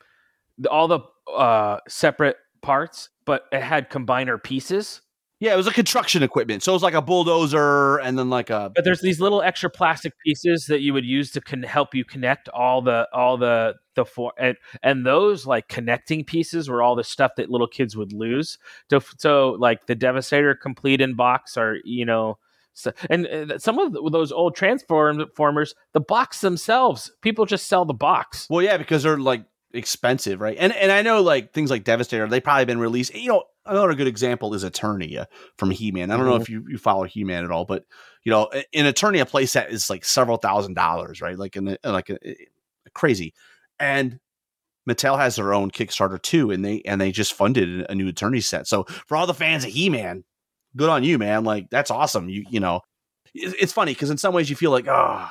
all the uh, separate parts, but it had combiner pieces. Yeah, it was a construction equipment, so it was like a bulldozer, and then like a But there's these little extra plastic pieces that you would use to con- help you connect all the all the the four and and those like connecting pieces were all the stuff that little kids would lose. So so like the Devastator complete in box are, you know. So, and uh, some of those old transformers, the box themselves, people just sell the box. Well, yeah, because they're like expensive, right? And and I know like things like Devastator, they probably been released. You know, another good example is Eternia from He Man. I don't know Mhm. if you, you follow He Man at all, but you know, in Eternia playset is like several thousand dollars, right? Like in a, like a, crazy. And Mattel has their own Kickstarter too, and they and they just funded a new Eternia set. So for all the fans of He Man, good on you, man. Like that's awesome. You you know, it's, it's funny because in some ways you feel like oh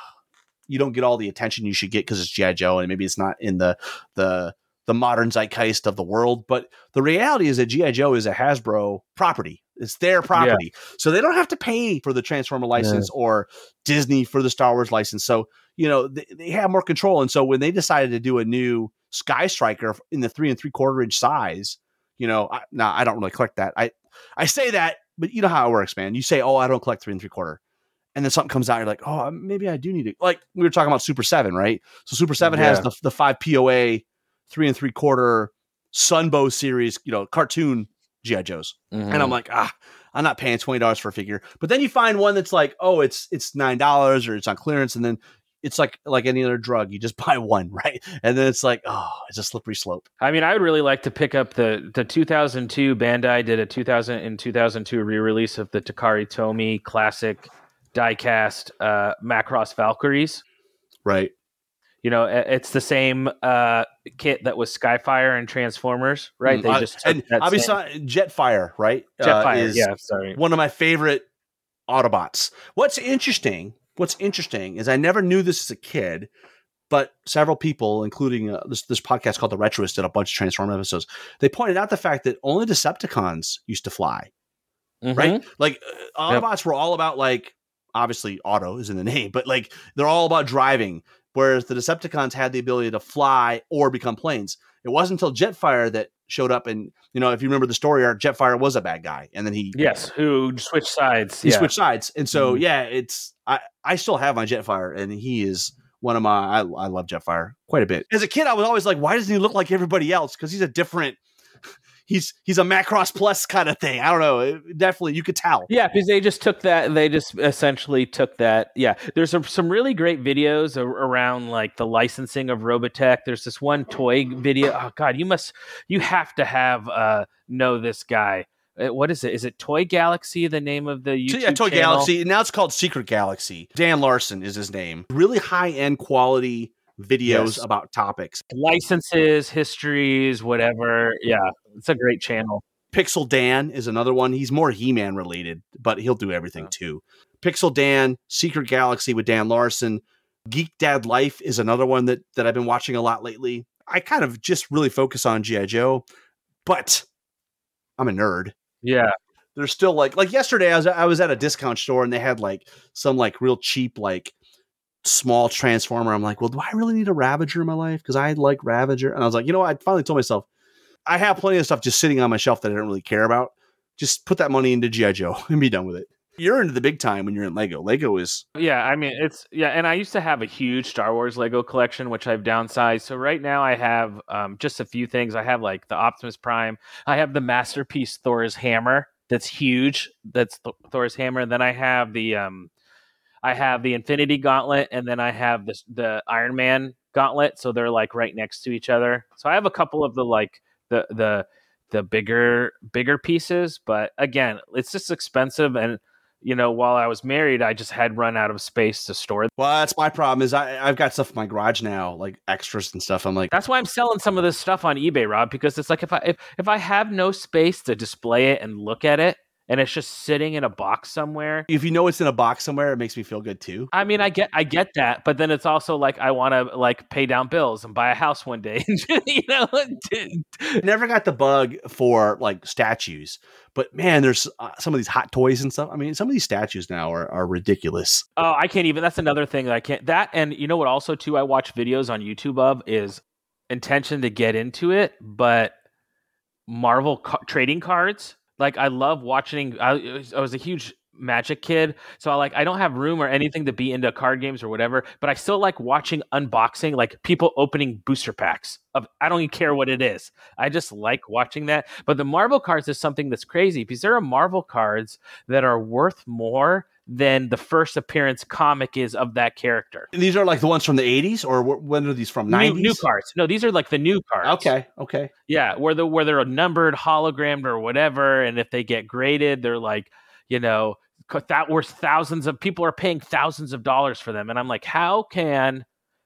you don't get all the attention you should get because it's GI Joe and maybe it's not in the the the modern zeitgeist of the world. But the reality is that GI Joe is a Hasbro property. It's their property, so they don't have to pay for the Transformer license or Disney for the Star Wars license. So you know they, they have more control. And so when they decided to do a new Sky Striker in the three and three quarter inch size, you know, I, now I don't really collect that. I I say that, but you know how it works, man. You say, "Oh, I don't collect three and three quarter," and then something comes out, you're like, "Oh, maybe I do need it." Like we were talking about Super Seven, right? So Super Seven has the the five POA three and three quarter Sunbow series, you know, cartoon GI Joes, and I'm like, ah. I'm not paying twenty dollars for a figure, but then you find one that's like, oh, it's it's nine dollars or it's on clearance, and then it's like like any other drug, you just (laughs) buy one, right? And then it's like, oh, it's a slippery slope. I mean, I would really like to pick up the the 2002 Bandai did a 2000 in 2002 re-release of the Takara Tomy classic diecast uh, Macross Valkyries. Right. You know, it's the same uh, kit that was Skyfire and Transformers, right? They Uh, just took and obviously same- Jetfire, right? uh, Jetfire. is yeah, sorry. one of my favorite Autobots. What's interesting, what's interesting is I never knew this as a kid, But several people, including uh, this this podcast called The Retroist, did a bunch of Transformer episodes. They pointed out the fact that only Decepticons used to fly, Mhm. right? Like uh, Yep. Autobots were all about like obviously auto is in the (laughs) name, but like they're all about driving. Whereas the Decepticons had the ability to fly or become planes. It wasn't until Jetfire that showed up, and you know if you remember the story arc, Jetfire was a bad guy, and then he Yes, who switched sides? he yeah. switched sides, and so Mhm. yeah, it's I I still have my Jetfire, and he is one of my I, I love Jetfire quite a bit. As a kid, I was always like, why doesn't he look like everybody else? Because he's a different. He's he's a Macross Plus kind of thing. I don't know. It- definitely, you could tell. Yeah, because they just took that. They just essentially took that. Yeah, there's some, some really great videos around like the licensing of Robotech. There's this one toy video. Oh God, you must, you have to have uh know this guy. Uh, What is it? Is it Toy Galaxy? The name of the YouTube yeah, Toy channel? Galaxy. Now it's called Secret Galaxy. Dan Larson is his name. Really high end quality videos Yes. about topics. licenses, histories, whatever. Yeah, it's a great channel. Pixel Dan is another one. He's more He Man related, but he'll do everything Oh. too. Pixel Dan, Secret Galaxy with Dan Larson, Geek Dad Life is another one that that I've been watching a lot lately. I kind of just really focus on GI Joe, but I'm a nerd. Yeah, There's still like like yesterday I was I was at a discount store and they had like some like real cheap like small transformer. I'm like, well, do I really need a Ravager in my life? Because I like Ravager, and I was like, you know, what? I finally told myself I have plenty of stuff just sitting on my shelf that I don't really care about. Just put that money into GI Joe (laughs) and be done with it. You're into the big time when you're in Lego. Lego is Yeah, I mean it's yeah, and I used to have a huge Star Wars Lego collection, which I've downsized. So right now I have um, just a few things. I have like the Optimus Prime. I have the masterpiece Thor's hammer. That's huge. That's Thor's hammer. And then I have the um, I have the Infinity Gauntlet, and then I have this the Iron Man Gauntlet. So they're like right next to each other. So I have a couple of the like the the the bigger bigger pieces, but again, it's just expensive and you know, while I was married, I just had run out of space to store. well, that's my problem. Is I I've got stuff in my garage now, like extras and stuff. I'm like, That's why I'm selling some of this stuff on eBay, Rob, because it's like if I if, if I have no space to display it and look at it, and it's just sitting in a box somewhere. if you know it's in a box somewhere, it makes me feel good too. I mean, I get I get that, but then it's also like I want to like pay down bills and buy a house one day. (laughs) you know, Never got the bug for like statues, but man, there's uh, some of these hot toys and stuff. I mean, some of these statues now are, are ridiculous. Oh, I can't even. That's another thing that I can't. That and you know what? Also, too, I watch videos on YouTube of is intention to get into it, but Marvel ca- trading cards. Like I love watching. I, I was a huge Magic kid, so I like I don't have room or anything to be into card games or whatever. But I still like watching unboxing, like people opening booster packs of. I don't even care what it is. I just like watching that. But the Marvel cards is something that's crazy because there are Marvel cards that are worth more than the first appearance comic is of that character. And these are like the ones from the 80s, or wh- when are these from? 90s? New, new cards. No, these are like the new cards. Okay, okay. Yeah, where the where they're numbered, hologrammed, or whatever, and if they get graded, they're like, you know, that worth thousands of people are paying thousands of dollars for them, and I'm like, how can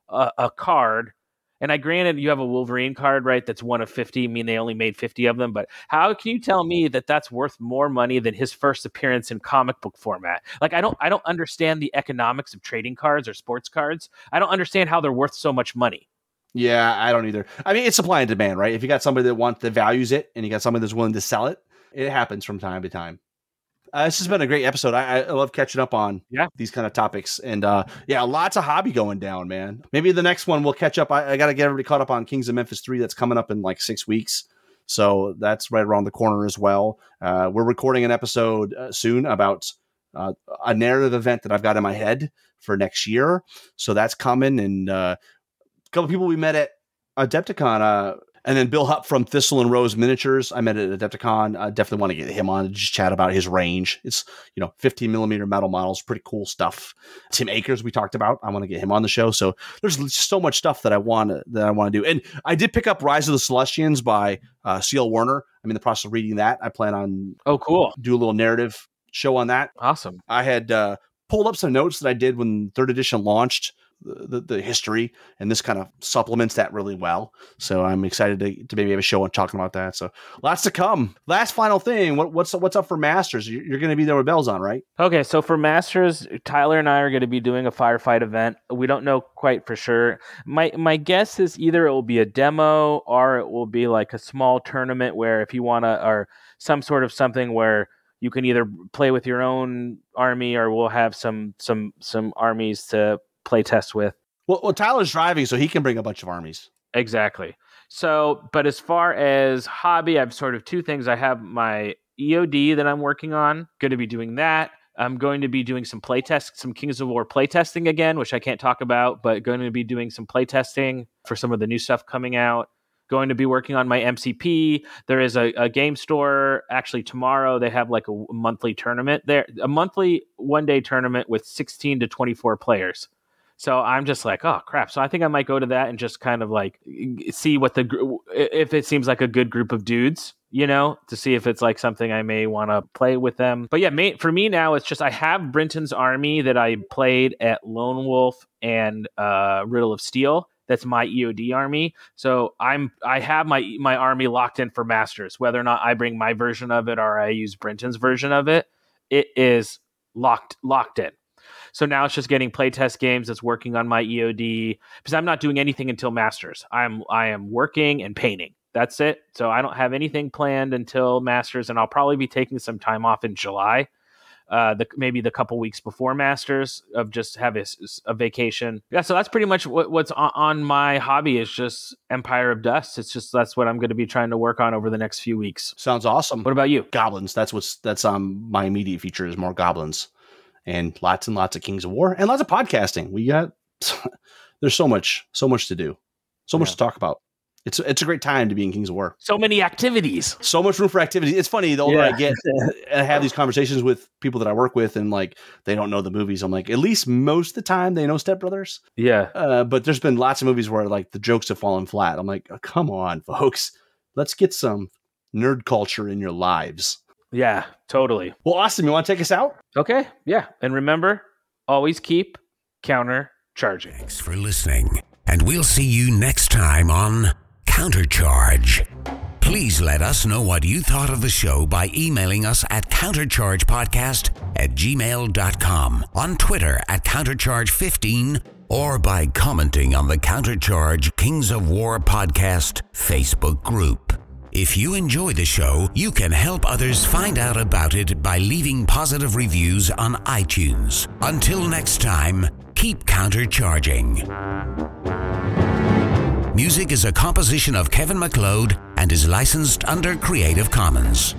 a, a card? And I granted you have a Wolverine card, right? That's one of fifty. I mean, they only made fifty of them, but how can you tell me that that's worth more money than his first appearance in comic book format? Like, I don't, I don't understand the economics of trading cards or sports cards. I don't understand how they're worth so much money. Yeah, I don't either. I mean, it's supply and demand, right? If you got somebody that wants that values it, and you got somebody that's willing to sell it, it happens from time to time. Uh, this has been a great episode. I, I love catching up on Yeah. these kind of topics, and uh, yeah, lots of hobby going down, man. Maybe the next one we'll catch up. I, I got to get everybody caught up on Kings of Memphis three. That's coming up in like six weeks, so that's right around the corner as well. Uh, we're recording an episode uh, soon about uh, a narrative event that I've got in my head for next year, so that's coming. And uh, a couple people we met at Adepticon, uh, and then Bill Hupp from Thistle and Rose Miniatures. I met at Adepticon. I definitely want to get him on and just chat about his range. It's you know 15 millimeter metal models, pretty cool stuff. Tim Akers we talked about. I want to get him on the show. So there's so much stuff that I want to that I want to do. And I did pick up Rise of the Celestians by uh, C.L. Warner. I'm in the process of reading that. I plan on Oh, cool, do a little narrative show on that. awesome. I had uh, pulled up some notes that I did when third edition launched the, the history, and this kind of supplements that really well. So I'm excited to, to maybe have a show on talking about that. So lots to come. Last final thing, what, what's what's up for Masters? You're, you're going to be there with bells on, right? Okay, so for Masters, Tyler and I are going to be doing a firefight event. We don't know quite for sure. My my guess is either it will be a demo or it will be like a small tournament where if you want to, or some sort of something where you can either play with your own army or we'll have some some some armies to play test with. Well, well, Tyler's driving, so he can bring a bunch of armies. Exactly. So, but as far as hobby, I've sort of two things. I have my EOD that I'm working on. Going to be doing that. I'm going to be doing some playtest, some Kings of War playtesting again, which I can't talk about, but going to be doing some playtesting for some of the new stuff coming out going to be working on my MCP. There is a, a, game store actually tomorrow. They have like a monthly tournament there, a monthly one day tournament with 16 to 24 players. So I'm just like, oh crap. So I think I might go to that and just kind of like see what the if it seems like a good group of dudes, you know, to see if it's like something I may want to play with them. But yeah, for me now, it's just I have Brinton's Army that I played at Lone Wolf and uh, Riddle of Steel that's my EOD army. So I'm I have my my army locked in for Masters. Whether or not I bring my version of it or I use Brinton's version of it, it is locked locked in. So now it's just getting playtest games. That's working on my EOD because I'm not doing anything until Masters. I'm I am working and painting. That's it. So I don't have anything planned until Masters, and I'll probably be taking some time off in July uh, the maybe the couple weeks before Masters of just have a, a vacation. Yeah, so that's pretty much what, what's on, on, my hobby is just Empire of Dust. It's just that's what I'm going to be trying to work on over the next few weeks. Sounds awesome. What about you? Goblins. That's what's that's um my immediate feature is more goblins, and lots and lots of Kings of War and lots of podcasting. We got (laughs) there's so much so much to do, so much to talk about. It's it's a great time to be in Kings of War. So many activities. So much room for activity. It's funny the older yeah. I get, (laughs) I have these conversations with people that I work with, and like they don't know the movies. I'm like, at least most of the time they know Step Brothers. Yeah. Uh, but there's been lots of movies where like the jokes have fallen flat. I'm like, oh, come on, folks, let's get some nerd culture in your lives. Yeah, totally. Well, Austin, you want to take us out? Okay. Yeah, and remember, always keep counter charging. Thanks for listening, and we'll see you next time on Countercharge. Please let us know what you thought of the show by emailing us at counterchargepodcast at gmail.com, on Twitter at countercharge15, or by commenting on the Countercharge Kings of War podcast Facebook group. If you enjoy the show, you can help others find out about it by leaving positive reviews on iTunes. Until next time, keep countercharging. Music is a composition of Kevin MacLeod and is licensed under Creative Commons.